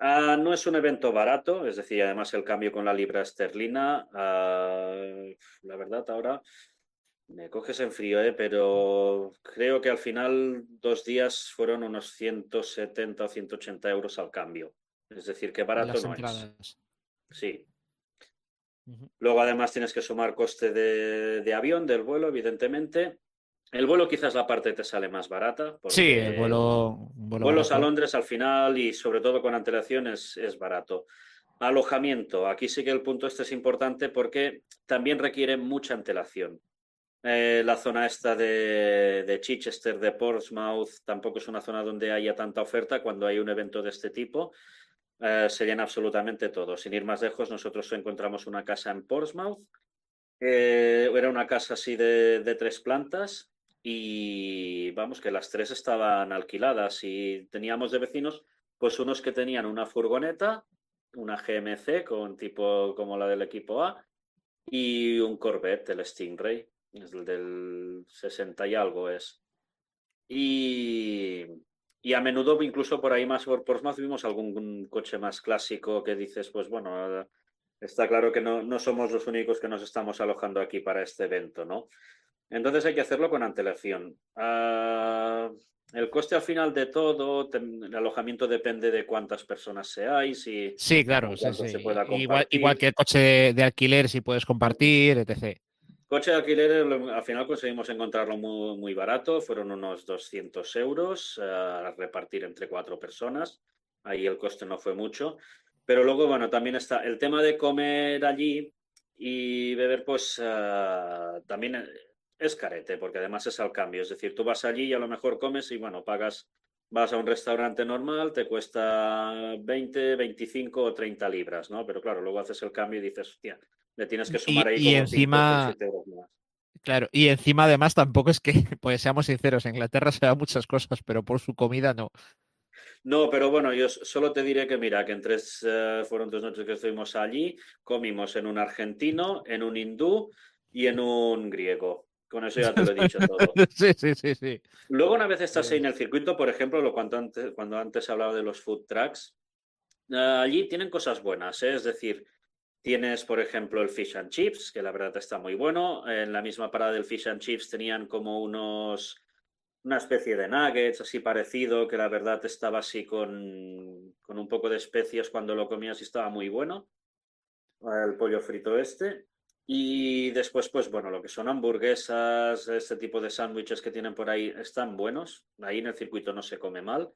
Ah, no es un evento barato, es decir, además el cambio con la libra esterlina, ah, la verdad ahora me coges en frío, ¿eh? pero creo que al final dos días fueron unos 170 o 180 euros al cambio. Es decir, que barato no es. Sí. Luego además tienes que sumar coste de, avión, del vuelo, evidentemente. El vuelo quizás la parte te sale más barata. Sí, el vuelo... vuelos a Londres al final y sobre todo con antelación es, es barato. Alojamiento. Aquí sí que el punto este es importante porque también requiere mucha antelación. Eh, la zona esta de, Chichester, de Portsmouth, tampoco es una zona donde haya tanta oferta cuando hay un evento de este tipo. Eh, se llena absolutamente todo. Sin ir más lejos, nosotros encontramos una casa en Portsmouth. Eh, era una casa así de, de, tres plantas y vamos, que las tres estaban alquiladas y teníamos de vecinos, pues unos que tenían una furgoneta, una GMC con tipo como la del equipo A y un Corvette, el Stingray es el del 60 y algo es. Y, a menudo, incluso por ahí más por Portsmouth, vimos algún coche más clásico que dices, pues bueno, está claro que no, no, somos los únicos que nos estamos alojando aquí para este evento, ¿no? Entonces hay que hacerlo con antelación. Ah, el coste al final de todo, el alojamiento depende de cuántas personas seáis y sí, claro, sí, igual, igual, que el coche de alquiler si puedes compartir, etc. Coche de alquiler, al final conseguimos encontrarlo muy, muy barato, fueron unos 200 euros eh, a repartir entre cuatro personas. Ahí el coste no fue mucho. Pero luego, bueno, también está el tema de comer allí y beber, pues eh, también es carete, porque además es al cambio. Es decir, tú vas allí y a lo mejor comes y, bueno, pagas, vas a un restaurante normal, te cuesta 20, 25 o 30 libras, ¿no? Pero claro, luego haces el cambio y dices, hostia, le tienes que sumar ahí. Y, encima. Claro, y encima además tampoco es que, pues seamos sinceros, en Inglaterra se da muchas cosas, pero por su comida no. No, pero bueno, yo solo te diré que mira, que en tres, eh, fueron tres noches que estuvimos allí, comimos en un argentino, en un hindú y en un griego. Con eso ya te lo he dicho todo. sí, sí, sí, sí. Luego, una vez estás ahí en el circuito, por ejemplo, lo cuando antes, cuando antes hablaba de los food trucks, eh, allí tienen cosas buenas, ¿eh? es decir, Tienes, por ejemplo, el Fish and Chips, que la verdad está muy bueno. En la misma parada del Fish and Chips tenían como unos una especie de nuggets así parecido, que la verdad estaba así con, con un poco de especias cuando lo comías y estaba muy bueno. El pollo frito este. Y después, pues bueno, lo que son hamburguesas, este tipo de sándwiches que tienen por ahí están buenos. Ahí en el circuito no se come mal.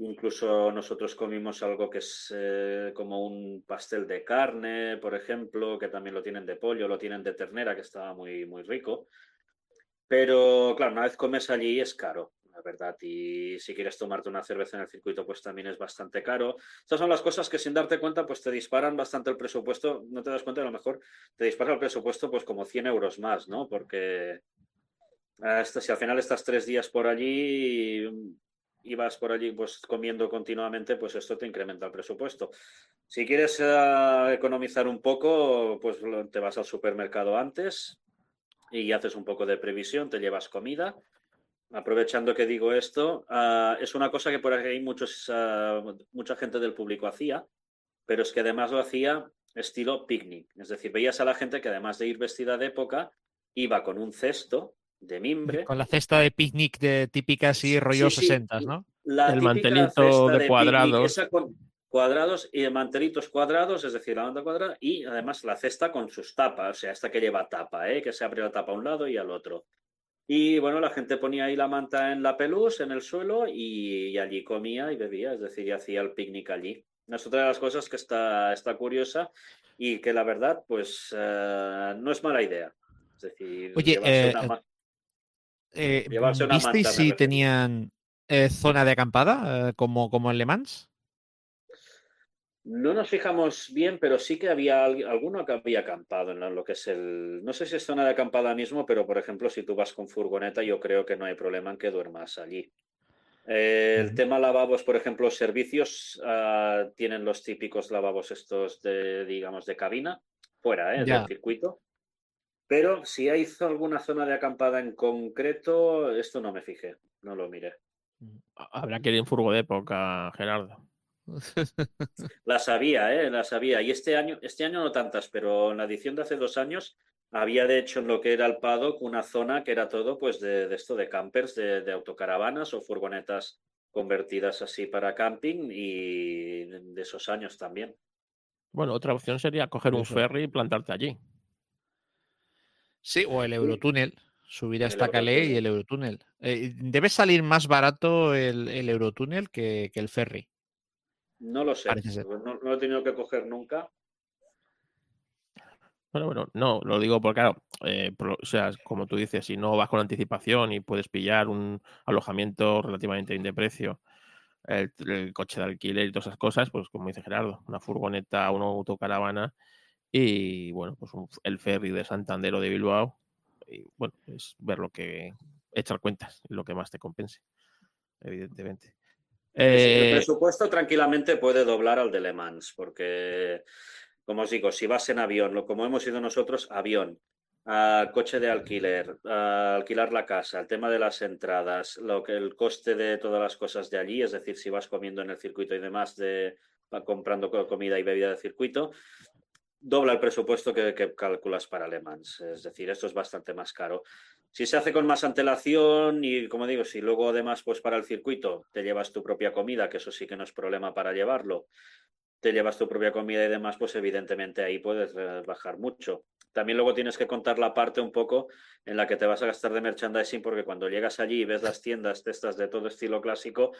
Incluso nosotros comimos algo que es eh, como un pastel de carne, por ejemplo, que también lo tienen de pollo, lo tienen de ternera, que estaba muy, muy rico. Pero claro, una vez comes allí es caro, la verdad. Y si quieres tomarte una cerveza en el circuito, pues también es bastante caro. Estas son las cosas que sin darte cuenta, pues te disparan bastante el presupuesto. No te das cuenta, a lo mejor te dispara el presupuesto pues como 100 euros más, ¿no? Porque hasta, si al final estás tres días por allí y vas por allí pues comiendo continuamente, pues esto te incrementa el presupuesto. Si quieres uh, economizar un poco, pues te vas al supermercado antes y haces un poco de previsión, te llevas comida. Aprovechando que digo esto, uh, es una cosa que por ahí muchos, uh, mucha gente del público hacía, pero es que además lo hacía estilo picnic. Es decir, veías a la gente que además de ir vestida de época, iba con un cesto de mimbre. Con la cesta de picnic de típicas y rollos 60, ¿no? el mantelito de, cuadrados. cuadrados y mantelitos cuadrados, es decir, la banda cuadrada, y además la cesta con sus tapas, o sea, esta que lleva tapa, ¿eh? que se abre la tapa a un lado y al otro. Y bueno, la gente ponía ahí la manta en la pelús, en el suelo, y, allí comía y bebía, es decir, y hacía el picnic allí. Es otra de las cosas que está, está curiosa y que la verdad, pues eh, no es mala idea. Es decir, Oye, eh, eh, ¿Visteis si tenían eh, zona de acampada eh, como, como en Le Mans? No nos fijamos bien, pero sí que había alguno que había acampado en lo que es el. No sé si es zona de acampada mismo, pero por ejemplo, si tú vas con furgoneta, yo creo que no hay problema en que duermas allí. el tema lavabos, por ejemplo, servicios ah, tienen los típicos lavabos estos de, digamos, de cabina, fuera del circuito. Pero si hay alguna zona de acampada en concreto, esto no me fijé, no lo miré. Habrá que ir en furgo de época, Gerardo. La sabía, ¿eh? La sabía. Y este año, este año no tantas, pero en la edición de hace dos años había de hecho en lo que era el paddock una zona que era todo pues de, esto de campers, de, autocaravanas o furgonetas convertidas así para camping y de esos años también. Bueno, otra opción sería coger un ferry y plantarte allí. Sí, o el Eurotúnel. Subir hasta Calais y el Eurotúnel. Eh, debe salir más barato el, el Eurotúnel que, el ferry. No lo sé. No, lo he tenido que coger nunca. Bueno, bueno, no, lo digo porque, claro, eh, o sea, como tú dices, si no vas con anticipación y puedes pillar un alojamiento relativamente bien de precio, el, coche de alquiler y todas esas cosas, pues como dice Gerardo, una furgoneta, una autocaravana y bueno, pues el ferry de Santander o de Bilbao. Y bueno, es ver lo que. echar cuentas, lo que más te compense, evidentemente. el eh, presupuesto tranquilamente puede doblar al de Le Mans, porque, como os digo, si vas en avión, como hemos ido nosotros, avión, coche de alquiler, alquilar la casa, el tema de las entradas, lo que el coste de todas las cosas de allí, es decir, si vas comiendo en el circuito y demás, de comprando comida y bebida de circuito, dobla el presupuesto que, calculas para Alemans. Es decir, esto es bastante más caro. Si se hace con más antelación y, como digo, si luego además, pues para el circuito te llevas tu propia comida, que eso sí que no es problema para llevarlo, te llevas tu propia comida y demás, pues evidentemente ahí puedes eh, bajar mucho. También luego tienes que contar la parte un poco en la que te vas a gastar de merchandising, porque cuando llegas allí y ves las tiendas estas de todo estilo clásico,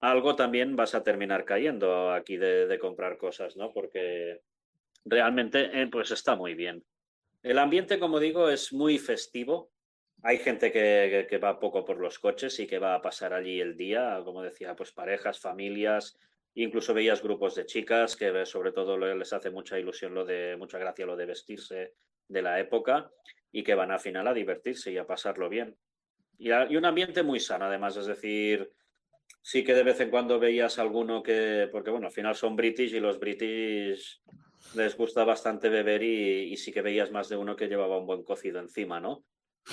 algo también vas a terminar cayendo aquí de, de comprar cosas, ¿no? Porque realmente eh, pues está muy bien. El ambiente, como digo, es muy festivo. Hay gente que, va poco por los coches y que va a pasar allí el día, como decía, pues parejas, familias, incluso veías grupos de chicas que sobre todo les hace mucha ilusión lo de, mucha gracia lo de vestirse de la época y que van al final a divertirse y a pasarlo bien. Y, y un ambiente muy sano, además, es decir, sí que de vez en cuando veías alguno que, porque bueno, al final son british y los british les gusta bastante beber y, sí que veías más de uno que llevaba un buen cocido encima, ¿no?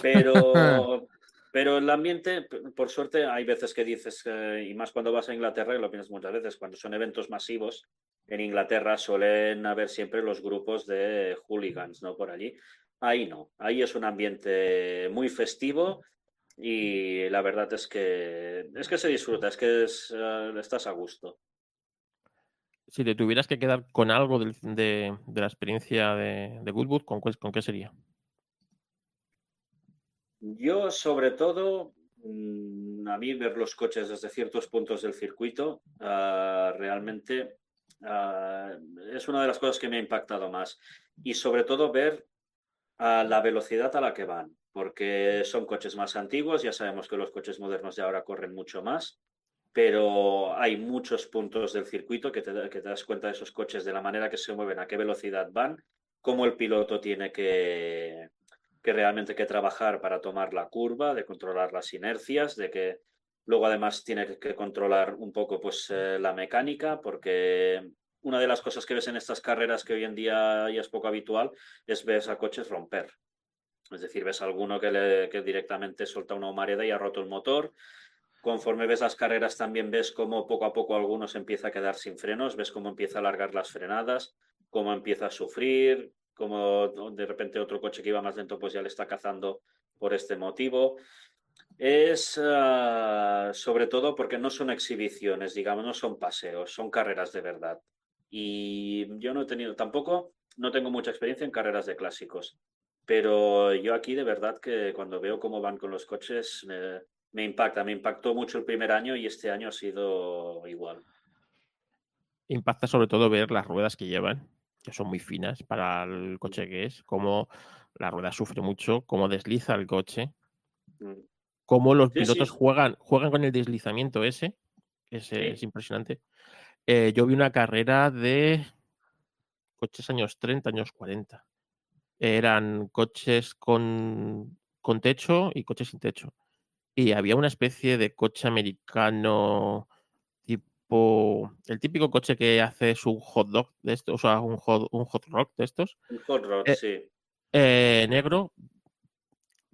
Pero, pero el ambiente, por suerte, hay veces que dices, y más cuando vas a Inglaterra, y lo piensas muchas veces, cuando son eventos masivos, en Inglaterra suelen haber siempre los grupos de hooligans, ¿no? Por allí. Ahí no, ahí es un ambiente muy festivo y la verdad es que es que se disfruta, es que eh, estás a gusto. Si te tuvieras que quedar con algo de, la experiencia de, de Goodwood, ¿con, ¿con qué sería? Yo, sobre todo, mm, a mí ver los coches desde ciertos puntos del circuito ah, realmente ah, es una de las cosas que me ha impactado más. Y sobre todo ver a la velocidad a la que van, porque son coches más antiguos, ya sabemos que los coches modernos de ahora corren mucho más, pero hay muchos puntos del circuito que te, das cuenta de esos coches, de la manera que se mueven, a qué velocidad van, cómo el piloto tiene que, realmente que trabajar para tomar la curva, de controlar las inercias, de que luego además tiene que controlar un poco pues eh, la mecánica, porque una de las cosas que ves en estas carreras que hoy en día ya es poco habitual es ver a coches romper. Es decir, ves a alguno que, que directamente suelta una humareda y ha roto el motor. Conforme ves las carreras también ves cómo poco a poco algunos empieza a quedar sin frenos, ves cómo empieza a alargar las frenadas, cómo empieza a sufrir, cómo de repente otro coche que iba más lento pues ya le está cazando por este motivo. Es ah, sobre todo porque no son exhibiciones, digamos, no son paseos, son carreras de verdad. Y yo no he tenido tampoco, no tengo mucha experiencia en carreras de clásicos, pero yo aquí de verdad que cuando veo cómo van con los coches me, impacta, me impactó mucho el primer año y este año ha sido igual. Impacta sobre todo ver las ruedas que llevan, que son muy finas para el coche que es, cómo la rueda sufre mucho, cómo desliza el coche, mm. cómo los pilotos Juegan, juegan con el deslizamiento ese, ese es impresionante. Eh, yo vi una carrera de coches años 30, años 40. Eran coches con, con techo y coches sin techo. Y había una especie de coche americano tipo. El típico coche que hace un hot dog de estos, o sea, un hot, un hot rock de estos. Un hot rock, eh, sí. Eh, negro.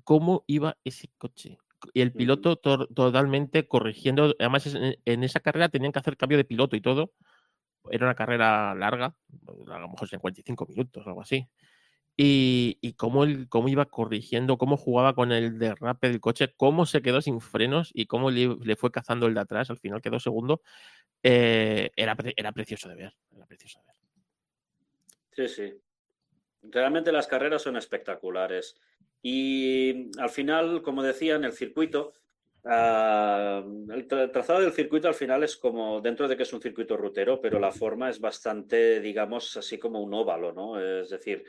¿Cómo iba ese coche? y el piloto totalmente corrigiendo. Además, en, esa carrera tenían que hacer cambio de piloto y todo. Era una carrera larga, a lo mejor 55 minutos o algo así. Y, cómo, cómo iba corrigiendo, cómo jugaba con el derrape del coche, cómo se quedó sin frenos y cómo le, fue cazando el de atrás, al final quedó segundo, eh, era, era precioso de ver. Era precioso de ver. Sí, sí. Realmente las carreras son espectaculares. Y al final, como decía, en el circuito, ah, el trazado del circuito al final es como, dentro de que es un circuito rutero, pero la forma es bastante, digamos, así como un óvalo, ¿no? Es decir,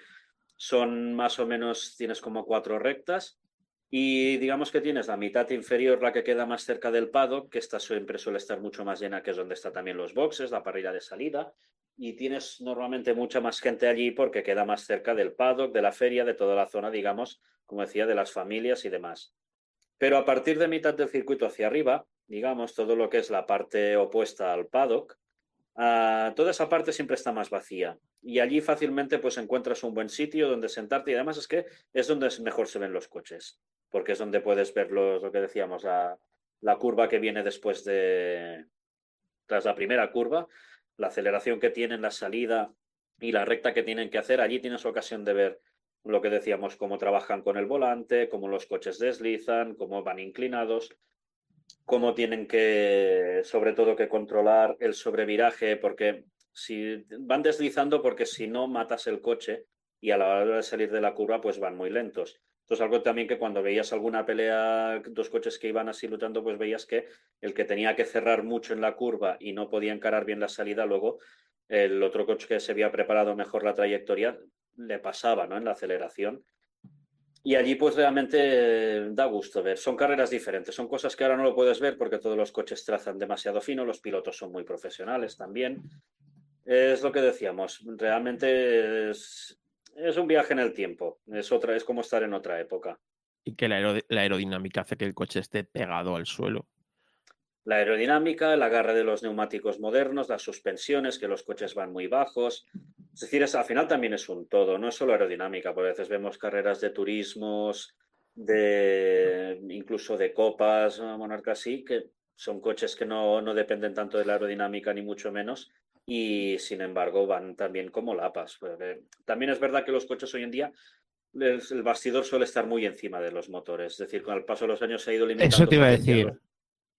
son más o menos, tienes como cuatro rectas y digamos que tienes la mitad inferior, la que queda más cerca del paddock, que esta siempre suele estar mucho más llena, que es donde están también los boxes, la parrilla de salida, y tienes normalmente mucha más gente allí porque queda más cerca del paddock, de la feria, de toda la zona, digamos, como decía, de las familias y demás. Pero a partir de mitad del circuito hacia arriba, digamos, todo lo que es la parte opuesta al paddock, ah, toda esa parte siempre está más vacía. Y allí fácilmente pues encuentras un buen sitio donde sentarte y además es que es donde mejor se ven los coches, porque es donde puedes ver lo que decíamos, la curva que viene después de, tras la primera curva, la aceleración que tienen, la salida y la recta que tienen que hacer. Allí tienes ocasión de ver lo que decíamos, cómo trabajan con el volante, cómo los coches deslizan, cómo van inclinados, cómo tienen que, sobre todo, que controlar el sobreviraje, porque si van deslizando, porque si no matas el coche y a la hora de salir de la curva, pues van muy lentos. Entonces, algo también que cuando veías alguna pelea, dos coches que iban así luchando, pues veías que el que tenía que cerrar mucho en la curva y no podía encarar bien la salida, luego el otro coche que se había preparado mejor la trayectoria le pasaba ¿no? en la aceleración. Y allí pues realmente da gusto ver. Son carreras diferentes, son cosas que ahora no lo puedes ver porque todos los coches trazan demasiado fino, los pilotos son muy profesionales también. Es lo que decíamos, realmente es, es un viaje en el tiempo. Es otra, es como estar en otra época. Y que la, aerodinámica hace que el coche esté pegado al suelo. La aerodinámica, el agarre de los neumáticos modernos, las suspensiones, que los coches van muy bajos. Es decir, al final también es un todo, no es solo aerodinámica, porque a veces vemos carreras de turismos, de incluso de copas, monarca así, que son coches que no, no dependen tanto de la aerodinámica ni mucho menos, y sin embargo van también como lapas. También es verdad que los coches hoy en día el, bastidor suele estar muy encima de los motores. Es decir, con el paso de los años se ha ido limitando. Eso te iba a decir.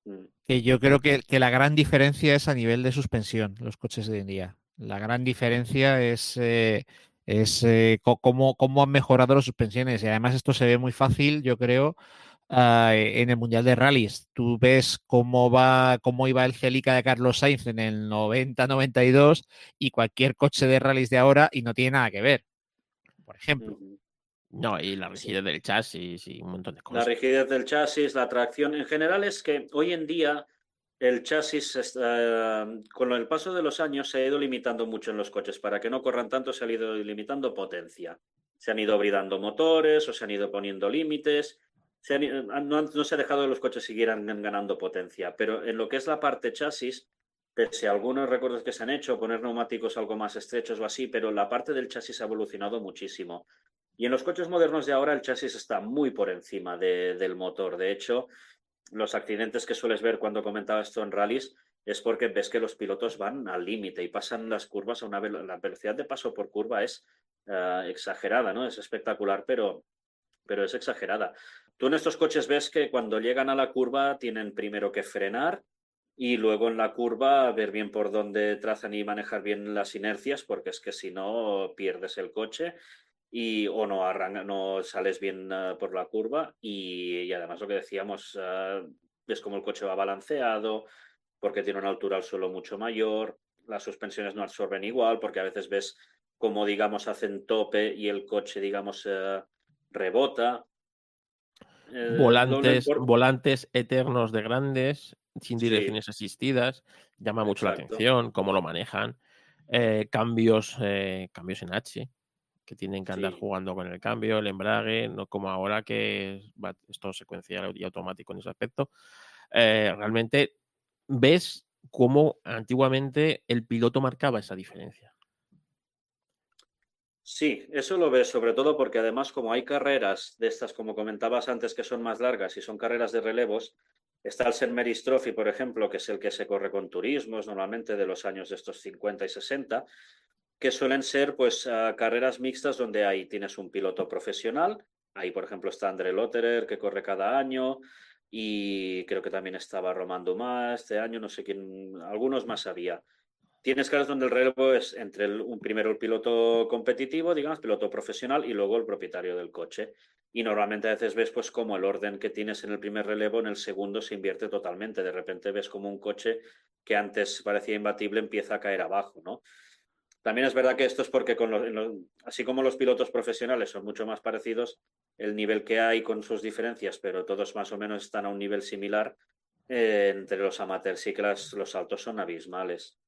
Mm. Que yo creo que, la gran diferencia es a nivel de suspensión, los coches de hoy en día. La gran diferencia es, eh, es eh, cómo, cómo, han mejorado las suspensiones. Y además esto se ve muy fácil, yo creo, ah, en el Mundial de Rallys. Tú ves cómo va, cómo iba el Celica de Carlos Sainz en el 90-92 y cualquier coche de rallies de ahora y no tiene nada que ver. Por ejemplo. No, y la rigidez del chasis y un montón de cosas. La rigidez del chasis, la tracción. En general es que hoy en día el chasis, con el paso de los años, se ha ido limitando mucho en los coches. Para que no corran tanto, se ha ido limitando potencia. Se han ido bridando motores o se han ido poniendo límites. no, no, se ha dejado que los coches siguieran ganando potencia. Pero en lo que es la parte chasis, pese a algunos recuerdos que se han hecho, poner neumáticos algo más estrechos o así, pero la parte del chasis ha evolucionado muchísimo. Y en los coches modernos de ahora el chasis está muy por encima del motor. De hecho, los accidentes que sueles ver cuando comentaba esto en rallies es porque ves que los pilotos van al límite y pasan las curvas a una la velocidad de paso por curva es eh, exagerada, ¿no? Es espectacular, pero, pero es exagerada. Tú en estos coches ves que cuando llegan a la curva tienen primero que frenar y luego en la curva ver bien por dónde trazan y manejar bien las inercias, porque es que si no pierdes el coche y o no arranca, no sales bien ah, por la curva y, además lo que decíamos uh, ves como el coche va balanceado porque tiene una altura al suelo mucho mayor, las suspensiones no absorben igual porque a veces ves como digamos hacen tope y el coche digamos ah, rebota. Eh, volantes, volantes eternos de grandes, sin direcciones asistidas, llama mucho la atención cómo lo manejan. Eh, cambios, eh, cambios en H, que tienen que andar jugando con el cambio, el embrague, no como ahora que va, es todo secuencial y automático en ese aspecto. Eh, realmente ves cómo antiguamente el piloto marcaba esa diferencia. Sí, eso lo ves sobre todo porque además como hay carreras de estas, como comentabas antes, que son más largas y son carreras de relevos, está el St. Mary's Trophy, por ejemplo, que es el que se corre con turismos normalmente de los años de estos 50 y 60, que suelen ser pues carreras mixtas donde ahí tienes un piloto profesional. Ahí, por ejemplo, está André Lotterer, que corre cada año, y creo que también estaba Román Dumas este año, no sé quién, algunos más había. Tienes carreras donde el relevo es entre un, primero el piloto competitivo, digamos, piloto profesional, y luego el propietario del coche. Y normalmente a veces ves pues como el orden que tienes en el primer relevo, en el segundo se invierte totalmente. De repente ves como un coche que antes parecía imbatible empieza a caer abajo, ¿no? También es verdad que esto es porque, con así como los pilotos profesionales son mucho más parecidos, el nivel que hay con sus diferencias, pero todos más o menos están a un nivel similar, eh, entre los amateurs sí que los saltos son abismales.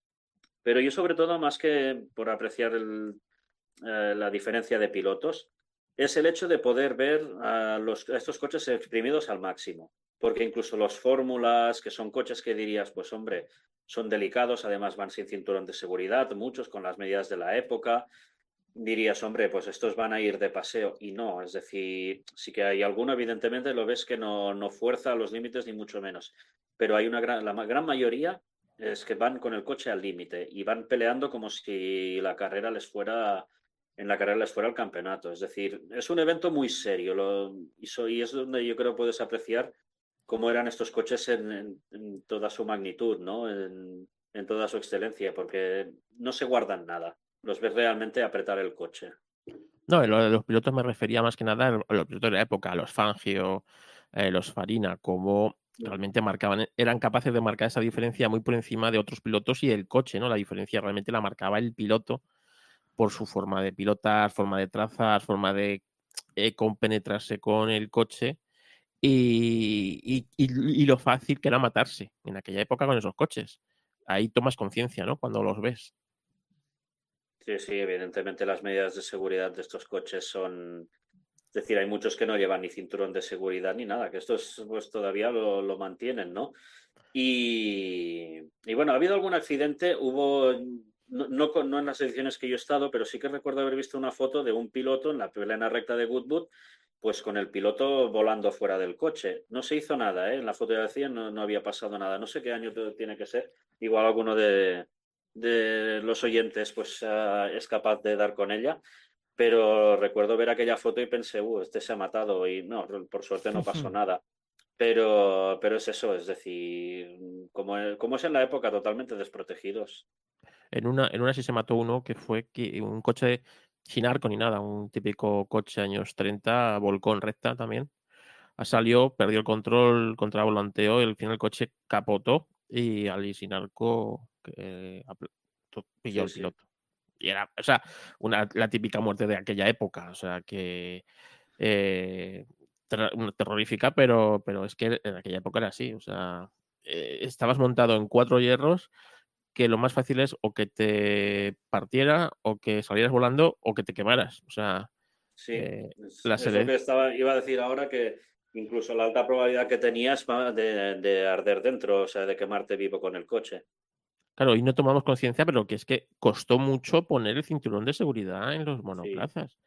Pero yo sobre todo, más que por apreciar eh, la diferencia de pilotos, es el hecho de poder ver a, los, a estos coches exprimidos al máximo. Porque incluso los fórmulas, que son coches que dirías, pues hombre, son delicados, además van sin cinturón de seguridad, muchos con las medidas de la época. Dirías, hombre, pues estos van a ir de paseo y no, es decir, sí que hay alguno, evidentemente lo ves que no, no fuerza los límites ni mucho menos, pero hay una gran, la gran mayoría es que van con el coche al límite y van peleando como si la carrera les fuera en la carrera les fuera el campeonato. Es decir, es un evento muy serio lo, y, es donde yo creo puedes apreciar cómo eran estos coches en, toda su magnitud, ¿no? En, toda su excelencia, porque no se guardan nada. Los ves realmente apretar el coche. No, de los pilotos me refería más que nada a los pilotos de la época, a los Fangio, eh, los Farina, como realmente marcaban, eran capaces de marcar esa diferencia muy por encima de otros pilotos y el coche, ¿no? La diferencia realmente la marcaba el piloto por su forma de pilotar, forma de trazar, forma de eh, compenetrarse con el coche y, lo fácil que era matarse en aquella época con esos coches. Ahí tomas conciencia, ¿no? Cuando los ves. Sí, sí, evidentemente las medidas de seguridad de estos coches son... Es decir, hay muchos que no llevan ni cinturón de seguridad ni nada, que estos pues todavía lo, mantienen, ¿no? Y, bueno, ha habido algún accidente, hubo, no, no, no, en las ediciones que yo he estado, pero sí que recuerdo haber visto una foto de un piloto en la plena recta de Goodwood pues con el piloto volando fuera del coche. No se hizo nada, ¿eh? en la fotografía no, no había pasado nada. No sé qué año tiene que ser. Igual alguno de, los oyentes pues, ah, es capaz de dar con ella. pero recuerdo ver aquella foto y pensé, uh, este se ha matado y no, por suerte no pasó nada. Pero, pero es eso, es decir, como, como es en la época, totalmente desprotegidos. En una, en una sí se mató uno que fue que un coche sin arco ni nada, un típico coche años 30, volcó en recta también. Salió, perdió el control, contra volanteo, y al final el coche capotó y al sin arco que, pilló el piloto. Y era, o sea, una, la típica muerte de aquella época, o sea, que eh, terrorífica, pero, pero es que en aquella época era así, o sea, eh, estabas montado en cuatro hierros que lo más fácil es o que te partiera o que salieras volando o que te quemaras, o sea... Sí, eh, la que estaba, iba a decir ahora que incluso la alta probabilidad que tenías de, de arder dentro, o sea, de quemarte vivo con el coche. Claro, y no tomamos conciencia, pero que es que costó mucho poner el cinturón de seguridad en los monoplazas.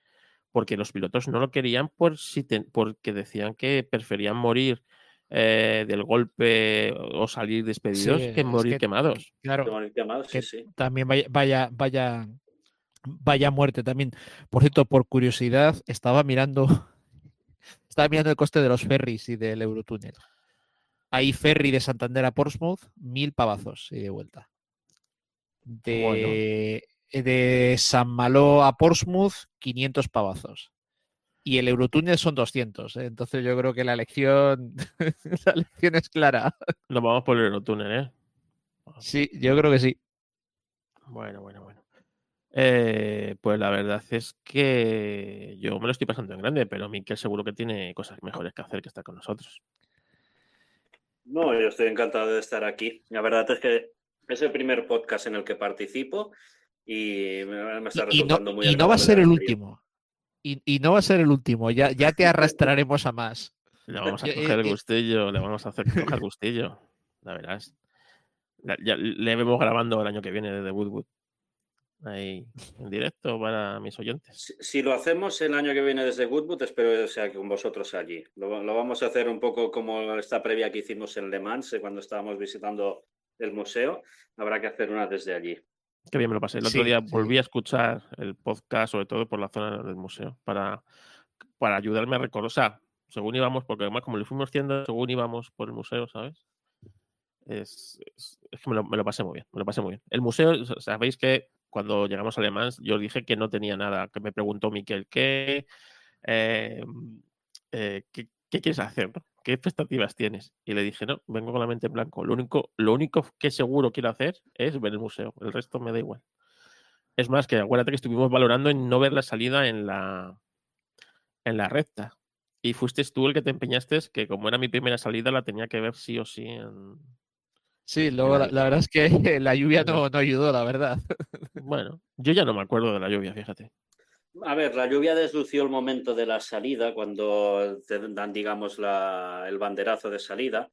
Porque los pilotos no lo querían por si porque decían que preferían morir eh, del golpe o salir despedidos que morir quemados. Claro, también vaya, vaya, vaya, vaya muerte también. Por cierto, por curiosidad, estaba mirando, estaba mirando el coste de los ferries y del Eurotúnel. Hay ferry de Santander a Portsmouth, mil pavazos y de vuelta de, de San Malo a Portsmouth, 500 pavazos. Y el Eurotúnel son 200. ¿eh? Entonces yo creo que la elección, la elección es clara. Nos vamos por el Eurotúnel, ¿eh? Sí, yo creo que sí. Bueno, bueno, bueno. Eh, pues la verdad es que yo me lo estoy pasando en grande, pero Miquel seguro que tiene cosas mejores que hacer que estar con nosotros. No, yo estoy encantado de estar aquí. La verdad es que es el primer podcast en el que participo y me, está resultando muy Y no va a ser el último. Y, no va a ser el último. Ya, ya te arrastraremos a más. Le vamos a coger el gustillo, le vamos a hacer coger el gustillo. La verás. Ya, le vemos grabando el año que viene desde Woodwood. Ahí, en directo para mis oyentes. Si, lo hacemos el año que viene desde Woodwood, espero que sea con vosotros allí. Lo, lo, vamos a hacer un poco como esta previa que hicimos en Le Mans, eh, cuando estábamos visitando del museo, habrá que hacer una desde allí. Qué bien me lo pasé. El otro día volví a escuchar el podcast, sobre todo por la zona del museo, para, para ayudarme a recordar. O sea, según íbamos, porque además como lo fuimos haciendo, según íbamos por el museo, ¿sabes? Es, que me lo, pasé muy bien, me lo pasé muy bien. El museo, sabéis que cuando llegamos a Alemán, yo dije que no tenía nada, que me preguntó Miquel, ¿qué, eh, eh, ¿qué, ¿qué, quieres hacer? ¿Qué expectativas tienes? Y le dije, no, vengo con la mente en blanco. Lo único, lo único que seguro quiero hacer es ver el museo. El resto me da igual. Es más, que acuérdate que estuvimos valorando en no ver la salida en la, en la recta. Y fuiste tú el que te empeñaste, que como era mi primera salida, la tenía que ver sí o sí Sí, luego la, verdad es que la lluvia no, no ayudó, la verdad. Bueno, yo ya no me acuerdo de la lluvia, fíjate. A ver, la lluvia deslució el momento de la salida, cuando te dan, digamos, el banderazo de salida,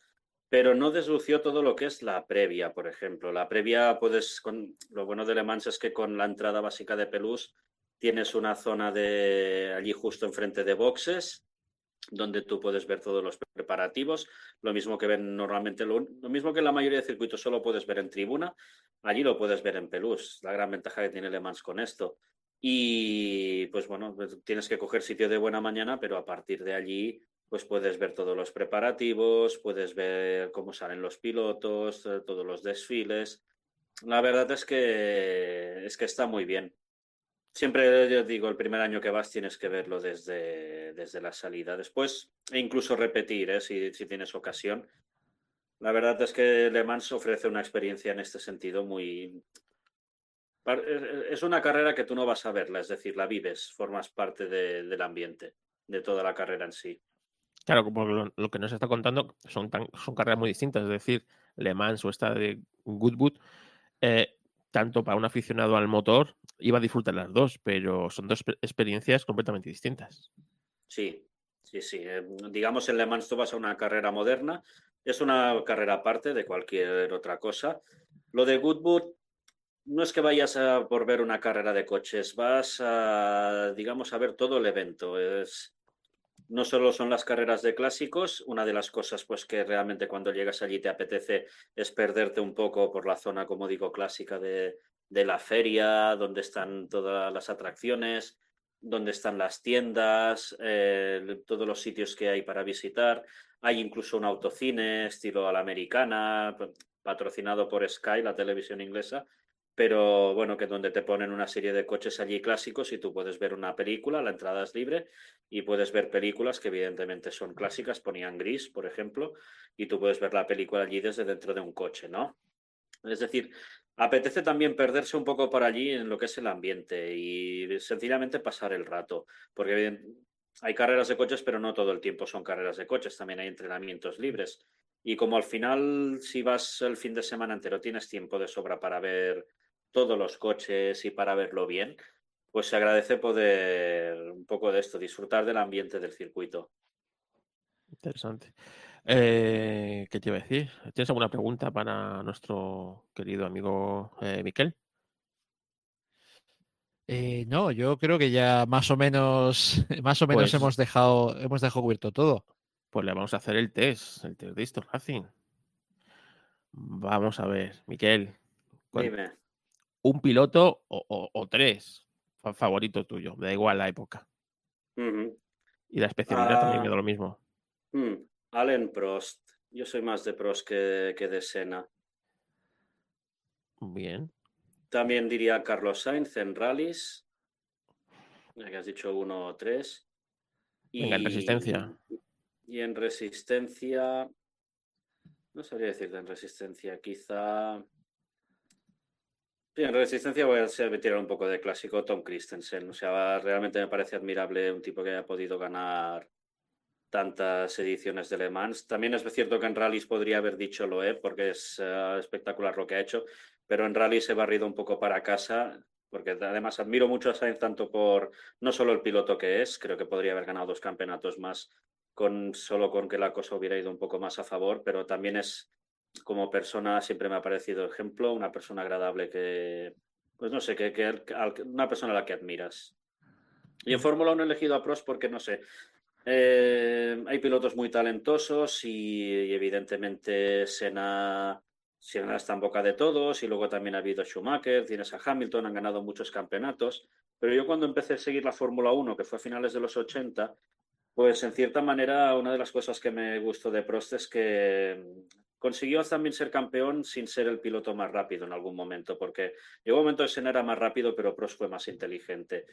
pero no deslució todo lo que es la previa, por ejemplo. La previa, puedes, con, lo bueno de Le Mans es que con la entrada básica de Pelús tienes una zona de allí justo enfrente de boxes, donde tú puedes ver todos los preparativos, lo mismo que ven normalmente, lo, lo, mismo que en la mayoría de circuitos solo puedes ver en tribuna, allí lo puedes ver en Pelús, la gran ventaja que tiene Le Mans con esto. Y pues bueno, pues tienes que coger sitio de buena mañana, pero a partir de allí pues puedes ver todos los preparativos, puedes ver cómo salen los pilotos, eh, todos los desfiles. La verdad es que es que está muy bien. Siempre yo digo, el primer año que vas tienes que verlo desde, desde la salida. Después, e incluso repetir, ¿eh? si, si tienes ocasión. La verdad es que Le Mans ofrece una experiencia en este sentido muy, es una carrera que tú no vas a verla, es decir, la vives, formas parte del ambiente, de toda la carrera en sí. Claro, como lo, que nos está contando son, son carreras muy distintas, es decir, Le Mans o esta de Goodwood, eh, tanto para un aficionado al motor, iba a disfrutar las dos, pero son dos experiencias completamente distintas. Sí, sí, sí. Eh, digamos, en Le Mans tú vas a una carrera moderna, es una carrera aparte de cualquier otra cosa. Lo de Goodwood no es que vayas a por ver una carrera de coches, vas a, digamos, a ver todo el evento. No solo son las carreras de clásicos, una de las cosas pues que realmente cuando llegas allí te apetece es perderte un poco por la zona, como digo, clásica de, la feria, donde están todas las atracciones. dónde están las tiendas, eh, todos los sitios que hay para visitar. Hay incluso un autocine estilo a la americana, patrocinado por Sky, la televisión inglesa, pero bueno, que donde te ponen una serie de coches allí clásicos y tú puedes ver una película, la entrada es libre y puedes ver películas que evidentemente son clásicas, ponían gris, por ejemplo, y tú puedes ver la película allí desde dentro de un coche, ¿no? Es decir, apetece también perderse un poco por allí en lo que es el ambiente y sencillamente pasar el rato, porque hay carreras de coches, pero no todo el tiempo son carreras de coches, también hay entrenamientos libres. Y como al final, si vas el fin de semana entero, tienes tiempo de sobra para ver todos los coches y para verlo bien, pues se agradece poder un poco de esto, disfrutar del ambiente del circuito. Interesante. Eh, ¿Qué te iba a decir? ¿Tienes alguna pregunta para nuestro querido amigo eh, Miquel? Eh, no, yo creo que ya más o menos, más o menos pues hemos dejado, hemos dejado cubierto todo. Pues le vamos a hacer el test, el test de Esto Racing. Vamos a ver, Miquel. Dime un piloto o, tres favoritos tuyos, da igual la época. Y la especialidad también me da lo mismo. Hmm, Allen Prost. Yo soy más de Prost que, que de Senna. Bien. También diría Carlos Sainz en rallies. Ya que has dicho uno o tres. Y, en resistencia. Y en resistencia. No sabría decirte en resistencia. Quizá. Sí, en Resistencia voy a tirar un poco de clásico Tom Christensen. O sea, realmente me parece admirable un tipo que haya podido ganar tantas ediciones de Le Mans. También es cierto que en rallies podría haber dicho Loeb, porque es eh, espectacular lo que ha hecho, pero en rallies he barrido un poco para casa, porque además admiro mucho a Sainz tanto por no solo el piloto que es, creo que podría haber ganado dos campeonatos más con solo con que la cosa hubiera ido un poco más a favor, pero también es como persona siempre me ha parecido ejemplo, una persona agradable que, pues no sé, que, que una persona a la que admiras. Y en Fórmula 1 he elegido a Prost porque, no sé, eh, hay pilotos muy talentosos y, evidentemente Senna, Senna está en boca de todos y luego también ha habido Schumacher, tienes a Hamilton, han ganado muchos campeonatos. Pero yo cuando empecé a seguir la Fórmula 1, que fue a finales de los 80, pues en cierta manera una de las cosas que me gustó de Prost es que consiguió también ser campeón sin ser el piloto más rápido en algún momento, porque llegó un momento Senna era más rápido, pero Prost fue más inteligente.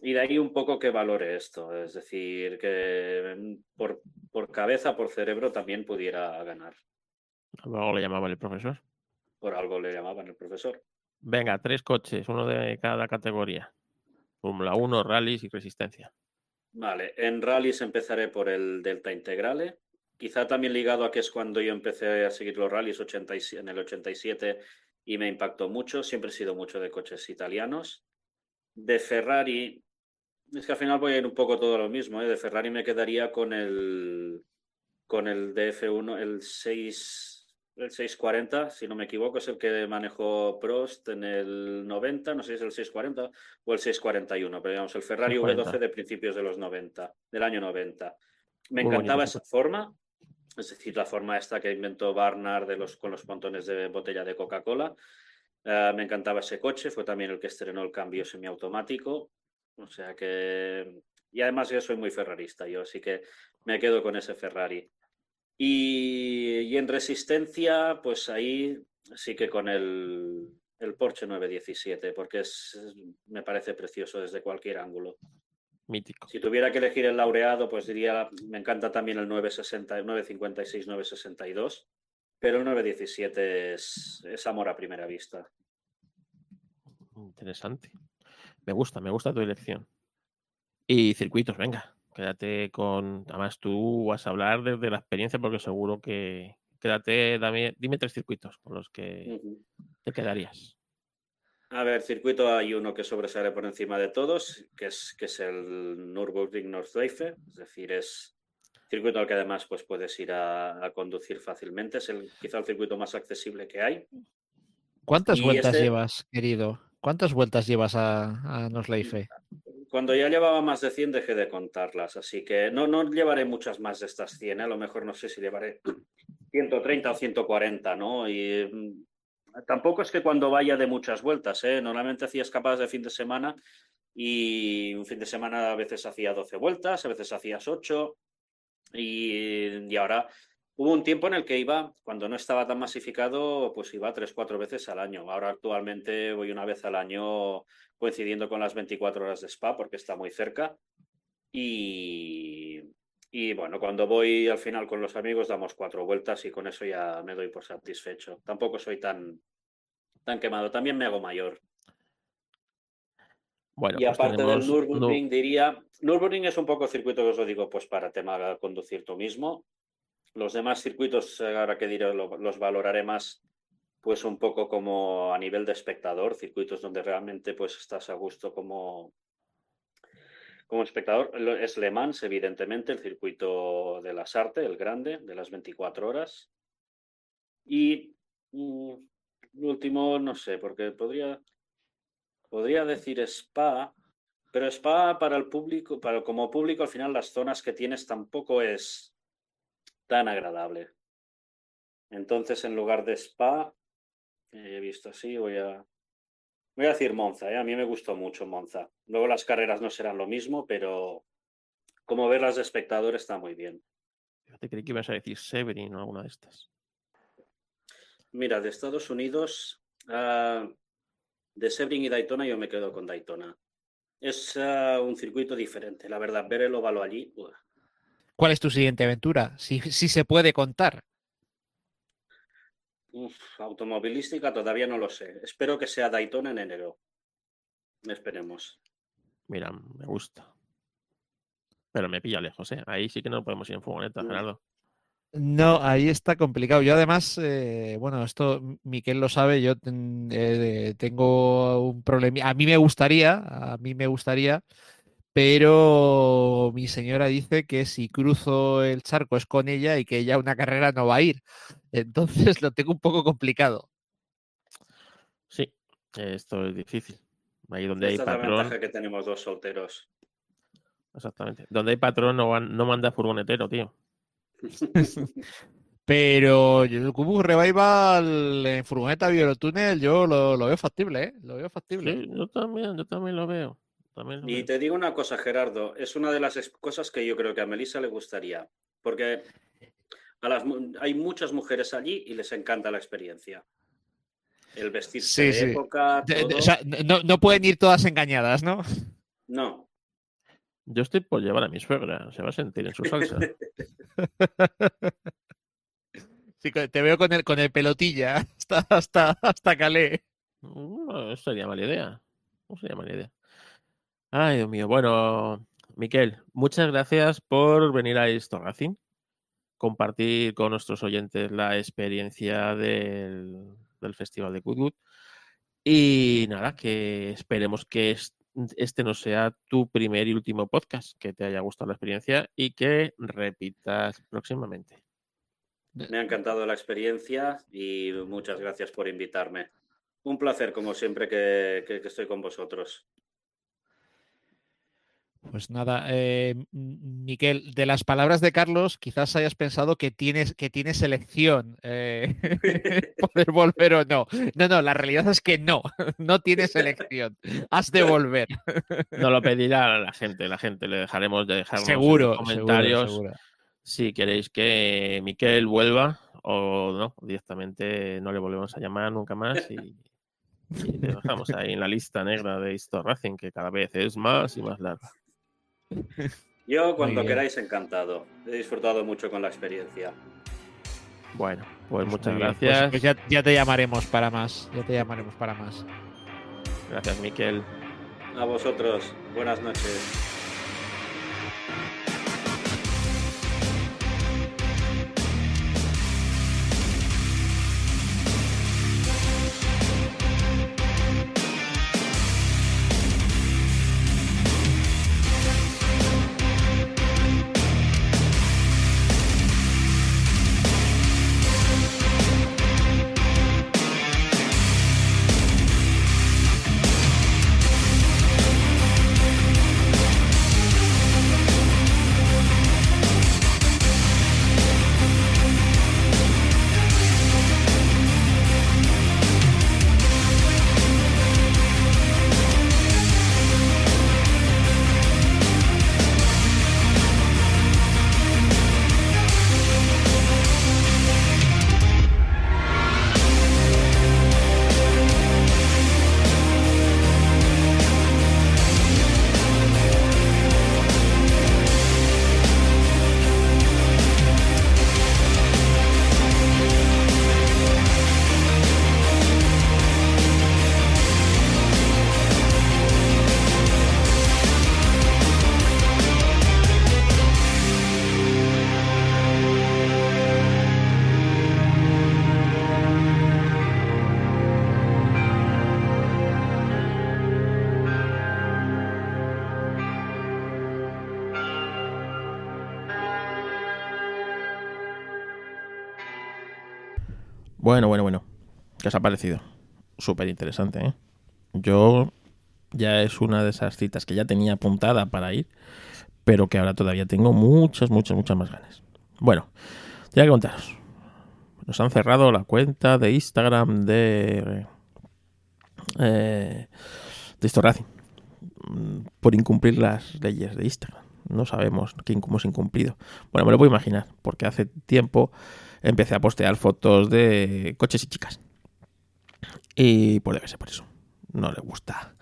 Y de ahí un poco que valore esto, es decir, que mm, por, por cabeza, por cerebro también pudiera ganar. ¿Por algo le llamaban el profesor? Por algo le llamaban el profesor. Venga, tres coches, uno de cada categoría. Fórmula 1, rallies y resistencia. Vale, en rallies empezaré por el Delta Integrale, Quizá también ligado a que es cuando yo empecé a seguir los rallies en el 87 y me impactó mucho. Siempre he sido mucho de coches italianos. De Ferrari, es que al final voy a ir un poco todo lo mismo. ¿eh? De Ferrari me quedaría con el, con el DF1, el 6, el 640, si no me equivoco, es el que manejó Prost en el 90, no sé si es el 640 o el 641, pero digamos el Ferrari V12 de principios de los 90, del año 90. Me encantaba esa forma, es decir, la forma esta que inventó Barnard de los, con los pontones de botella de Coca-Cola. Eh, me encantaba ese coche, fue también el que estrenó el cambio semiautomático. O sea que. Y además yo soy muy ferrarista, yo así que me quedo con ese Ferrari. Y, en resistencia, pues ahí sí que con el, el Porsche 917, porque me parece precioso desde cualquier ángulo. Si tuviera que elegir el laureado, pues diría, me encanta también el 960, 956, 962, pero el 917 es, es amor a primera vista. Interesante. Me gusta, me gusta tu elección. Y circuitos, venga, quédate con. Además, tú vas a hablar desde la experiencia porque seguro que. Quédate, dame, dime tres circuitos con los que te quedarías. A ver, circuito hay uno que sobresale por encima de todos, que es, que es el Nürburgring Nordschleife, es decir, es circuito al que además pues, puedes ir a, conducir fácilmente, es el, quizá el circuito más accesible que hay. ¿Cuántas vueltas este llevas, querido? ¿Cuántas vueltas llevas a, a Nordschleife? Cuando ya llevaba más de 100 dejé de contarlas, así que no, no llevaré muchas más de estas 100, ¿eh? a lo mejor no sé si llevaré 130 o 140, ¿no? Y Tampoco es que cuando vaya de muchas vueltas, ¿eh? normalmente hacía escapadas de fin de semana y un fin de semana a veces hacía 12 vueltas, a veces hacías 8 y, y ahora hubo un tiempo en el que iba, cuando no estaba tan masificado, pues iba 3-4 veces al año. Ahora actualmente voy una vez al año coincidiendo con las 24 horas de spa porque está muy cerca y, y bueno, cuando voy al final con los amigos damos cuatro vueltas y con eso ya me doy por satisfecho. Tampoco soy tan, tan quemado, también me hago mayor. Bueno, y pues aparte del Nürburgring, diría, Nürburgring es un poco circuito que os lo digo, pues para tema de conducir tú mismo. Los demás circuitos, eh, ahora que diré, lo- los valoraré más, pues un poco como a nivel de espectador, circuitos donde realmente pues estás a gusto como, como espectador. Es Le Mans, evidentemente, el circuito de las Artes, el grande, de las 24 horas. Y mm, último, no sé, porque podría, podría decir Spa, pero Spa para el público, para como público, al final las zonas que tienes tampoco es tan agradable. Entonces, en lugar de Spa, eh, he visto así, voy a, voy a decir Monza, ¿eh? a mí me gustó mucho Monza. Luego las carreras no serán lo mismo, pero como verlas de espectador está muy bien. Fíjate, creí que ibas a decir Severin o alguna de estas. Mira, de Estados Unidos, ah, de Sebring y Daytona, yo me quedo con Daytona. Es ah, un circuito diferente, la verdad. Ver el óvalo allí. ¿Cuál es tu siguiente aventura? Si, si se puede contar. Uf, automovilística todavía no lo sé. Espero que sea Daytona en enero. Esperemos. Mira, me gusta. Pero me pilla lejos, ¿eh? Ahí sí que no podemos ir en furgoneta, Mm. Gerardo. No, ahí está complicado. Yo además, eh, bueno, esto Miquel lo sabe, yo ten- eh, tengo un problema. A mí me gustaría, a mí me gustaría, pero mi señora dice que si cruzo el charco es con ella y que ella una carrera no va a ir. Entonces lo tengo un poco complicado. Sí, esto es difícil. Ahí donde hay Esta es la patrón, ventaja que tenemos dos solteros. exactamente. Donde hay patrón no, van- no manda furgonetero, tío. Pero yo el Cubo Revival en furgoneta Biorotúnel yo lo, lo veo factible, ¿eh? Lo veo factible. Sí, yo también, yo también lo veo. También Y te digo una cosa, Gerardo, es una de las cosas que yo creo que a Melissa le gustaría, porque a las, mu- hay muchas mujeres allí y les encanta la experiencia. El vestirse Sí, de sí. época, De- de- todo. o sea, no, no pueden ir todas engañadas, ¿no? No, Yo estoy por llevar a mi suegra, se va a sentir en su salsa. Sí, te veo con el, con el pelotilla hasta, hasta, hasta Calais. No sería mala idea. No sería mala idea. Ay, Dios mío. Bueno, Miquel, muchas gracias por venir a esto Racing, compartir con nuestros oyentes la experiencia del, Festival de Goodwood. Y nada, que esperemos que es- este no sea tu primer y último podcast, que te haya gustado la experiencia y que repitas próximamente. me ha encantado la experiencia y muchas gracias por invitarme. Un placer, como siempre, que estoy con vosotros. Pues nada, eh, Miquel, de las palabras de Carlos, quizás hayas pensado que tienes, que tienes elección, eh, poder volver o no. No, no, la realidad es que no, no tienes elección. Has de volver. No lo pedirá la gente, la gente le dejaremos de dejarnos en los comentarios seguro, seguro. si queréis que Miquel vuelva o no, directamente no le volvemos a llamar nunca más y, y le dejamos ahí en la lista negra de Histo Racing, que cada vez es más y más larga. Yo, cuando queráis, encantado. He disfrutado mucho con la experiencia. Bueno, pues muchas pues- gracias. Pues, ya, ya te llamaremos para más. Ya te llamaremos para más. Gracias, Miquel. A vosotros, buenas noches. Bueno, bueno, bueno. ¿Qué os ha parecido? Súper interesante, ¿eh? Yo ya es una de esas citas que ya tenía apuntada para ir, pero que ahora todavía tengo muchas, muchas, muchas más ganas. Bueno, ya que contaros. Nos han cerrado la cuenta de Instagram de... Eh, de mm, por incumplir las leyes de Instagram. No sabemos quién cómo ha incumplido. Bueno, me lo puedo imaginar, porque hace tiempo empecé a postear fotos de coches y chicas. Y pues debe ser por eso. No le gusta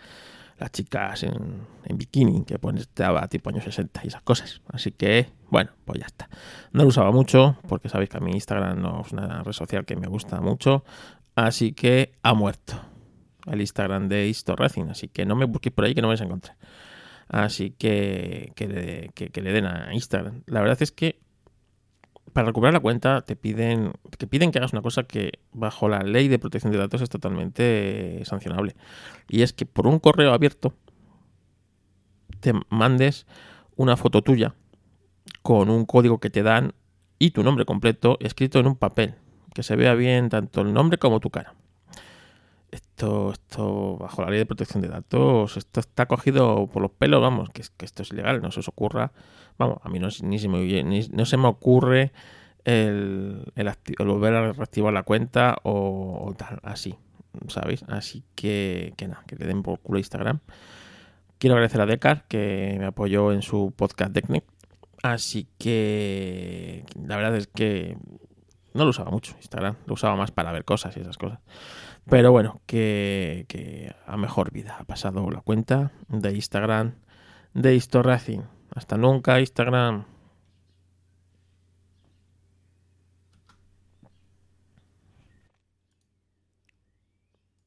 las chicas en, bikini, que pues estaba tipo años 60 y esas cosas. Así que, bueno, pues ya está. No lo usaba mucho, porque sabéis que a mi Instagram no es una red social que me gusta mucho. Así que ha muerto el Instagram de Histo Racing. Así que no me busquéis por ahí que no me vais a encontrar. Así que que le den a Instagram. La verdad es que para recuperar la cuenta te piden, que piden que hagas una cosa que bajo la ley de protección de datos es totalmente sancionable. Y es que por un correo abierto te mandes una foto tuya con un código que te dan y tu nombre completo escrito en un papel, que se vea bien tanto el nombre como tu cara. Esto, esto, bajo la ley de protección de datos, esto está cogido por los pelos, vamos, que, que esto es ilegal, no se os ocurra Vamos, a mí no, ni se, me, no se me ocurre el, volver a reactivar la cuenta o, tal, así, ¿sabéis? Así que, que nada, que le den por culo a Instagram. Quiero agradecer a Decar que me apoyó en su podcast Technic. Así que la verdad es que no lo usaba mucho Instagram, lo usaba más para ver cosas y esas cosas. Pero bueno, que, que a mejor vida ha pasado la cuenta de Instagram de Historracing. Hasta nunca, Instagram.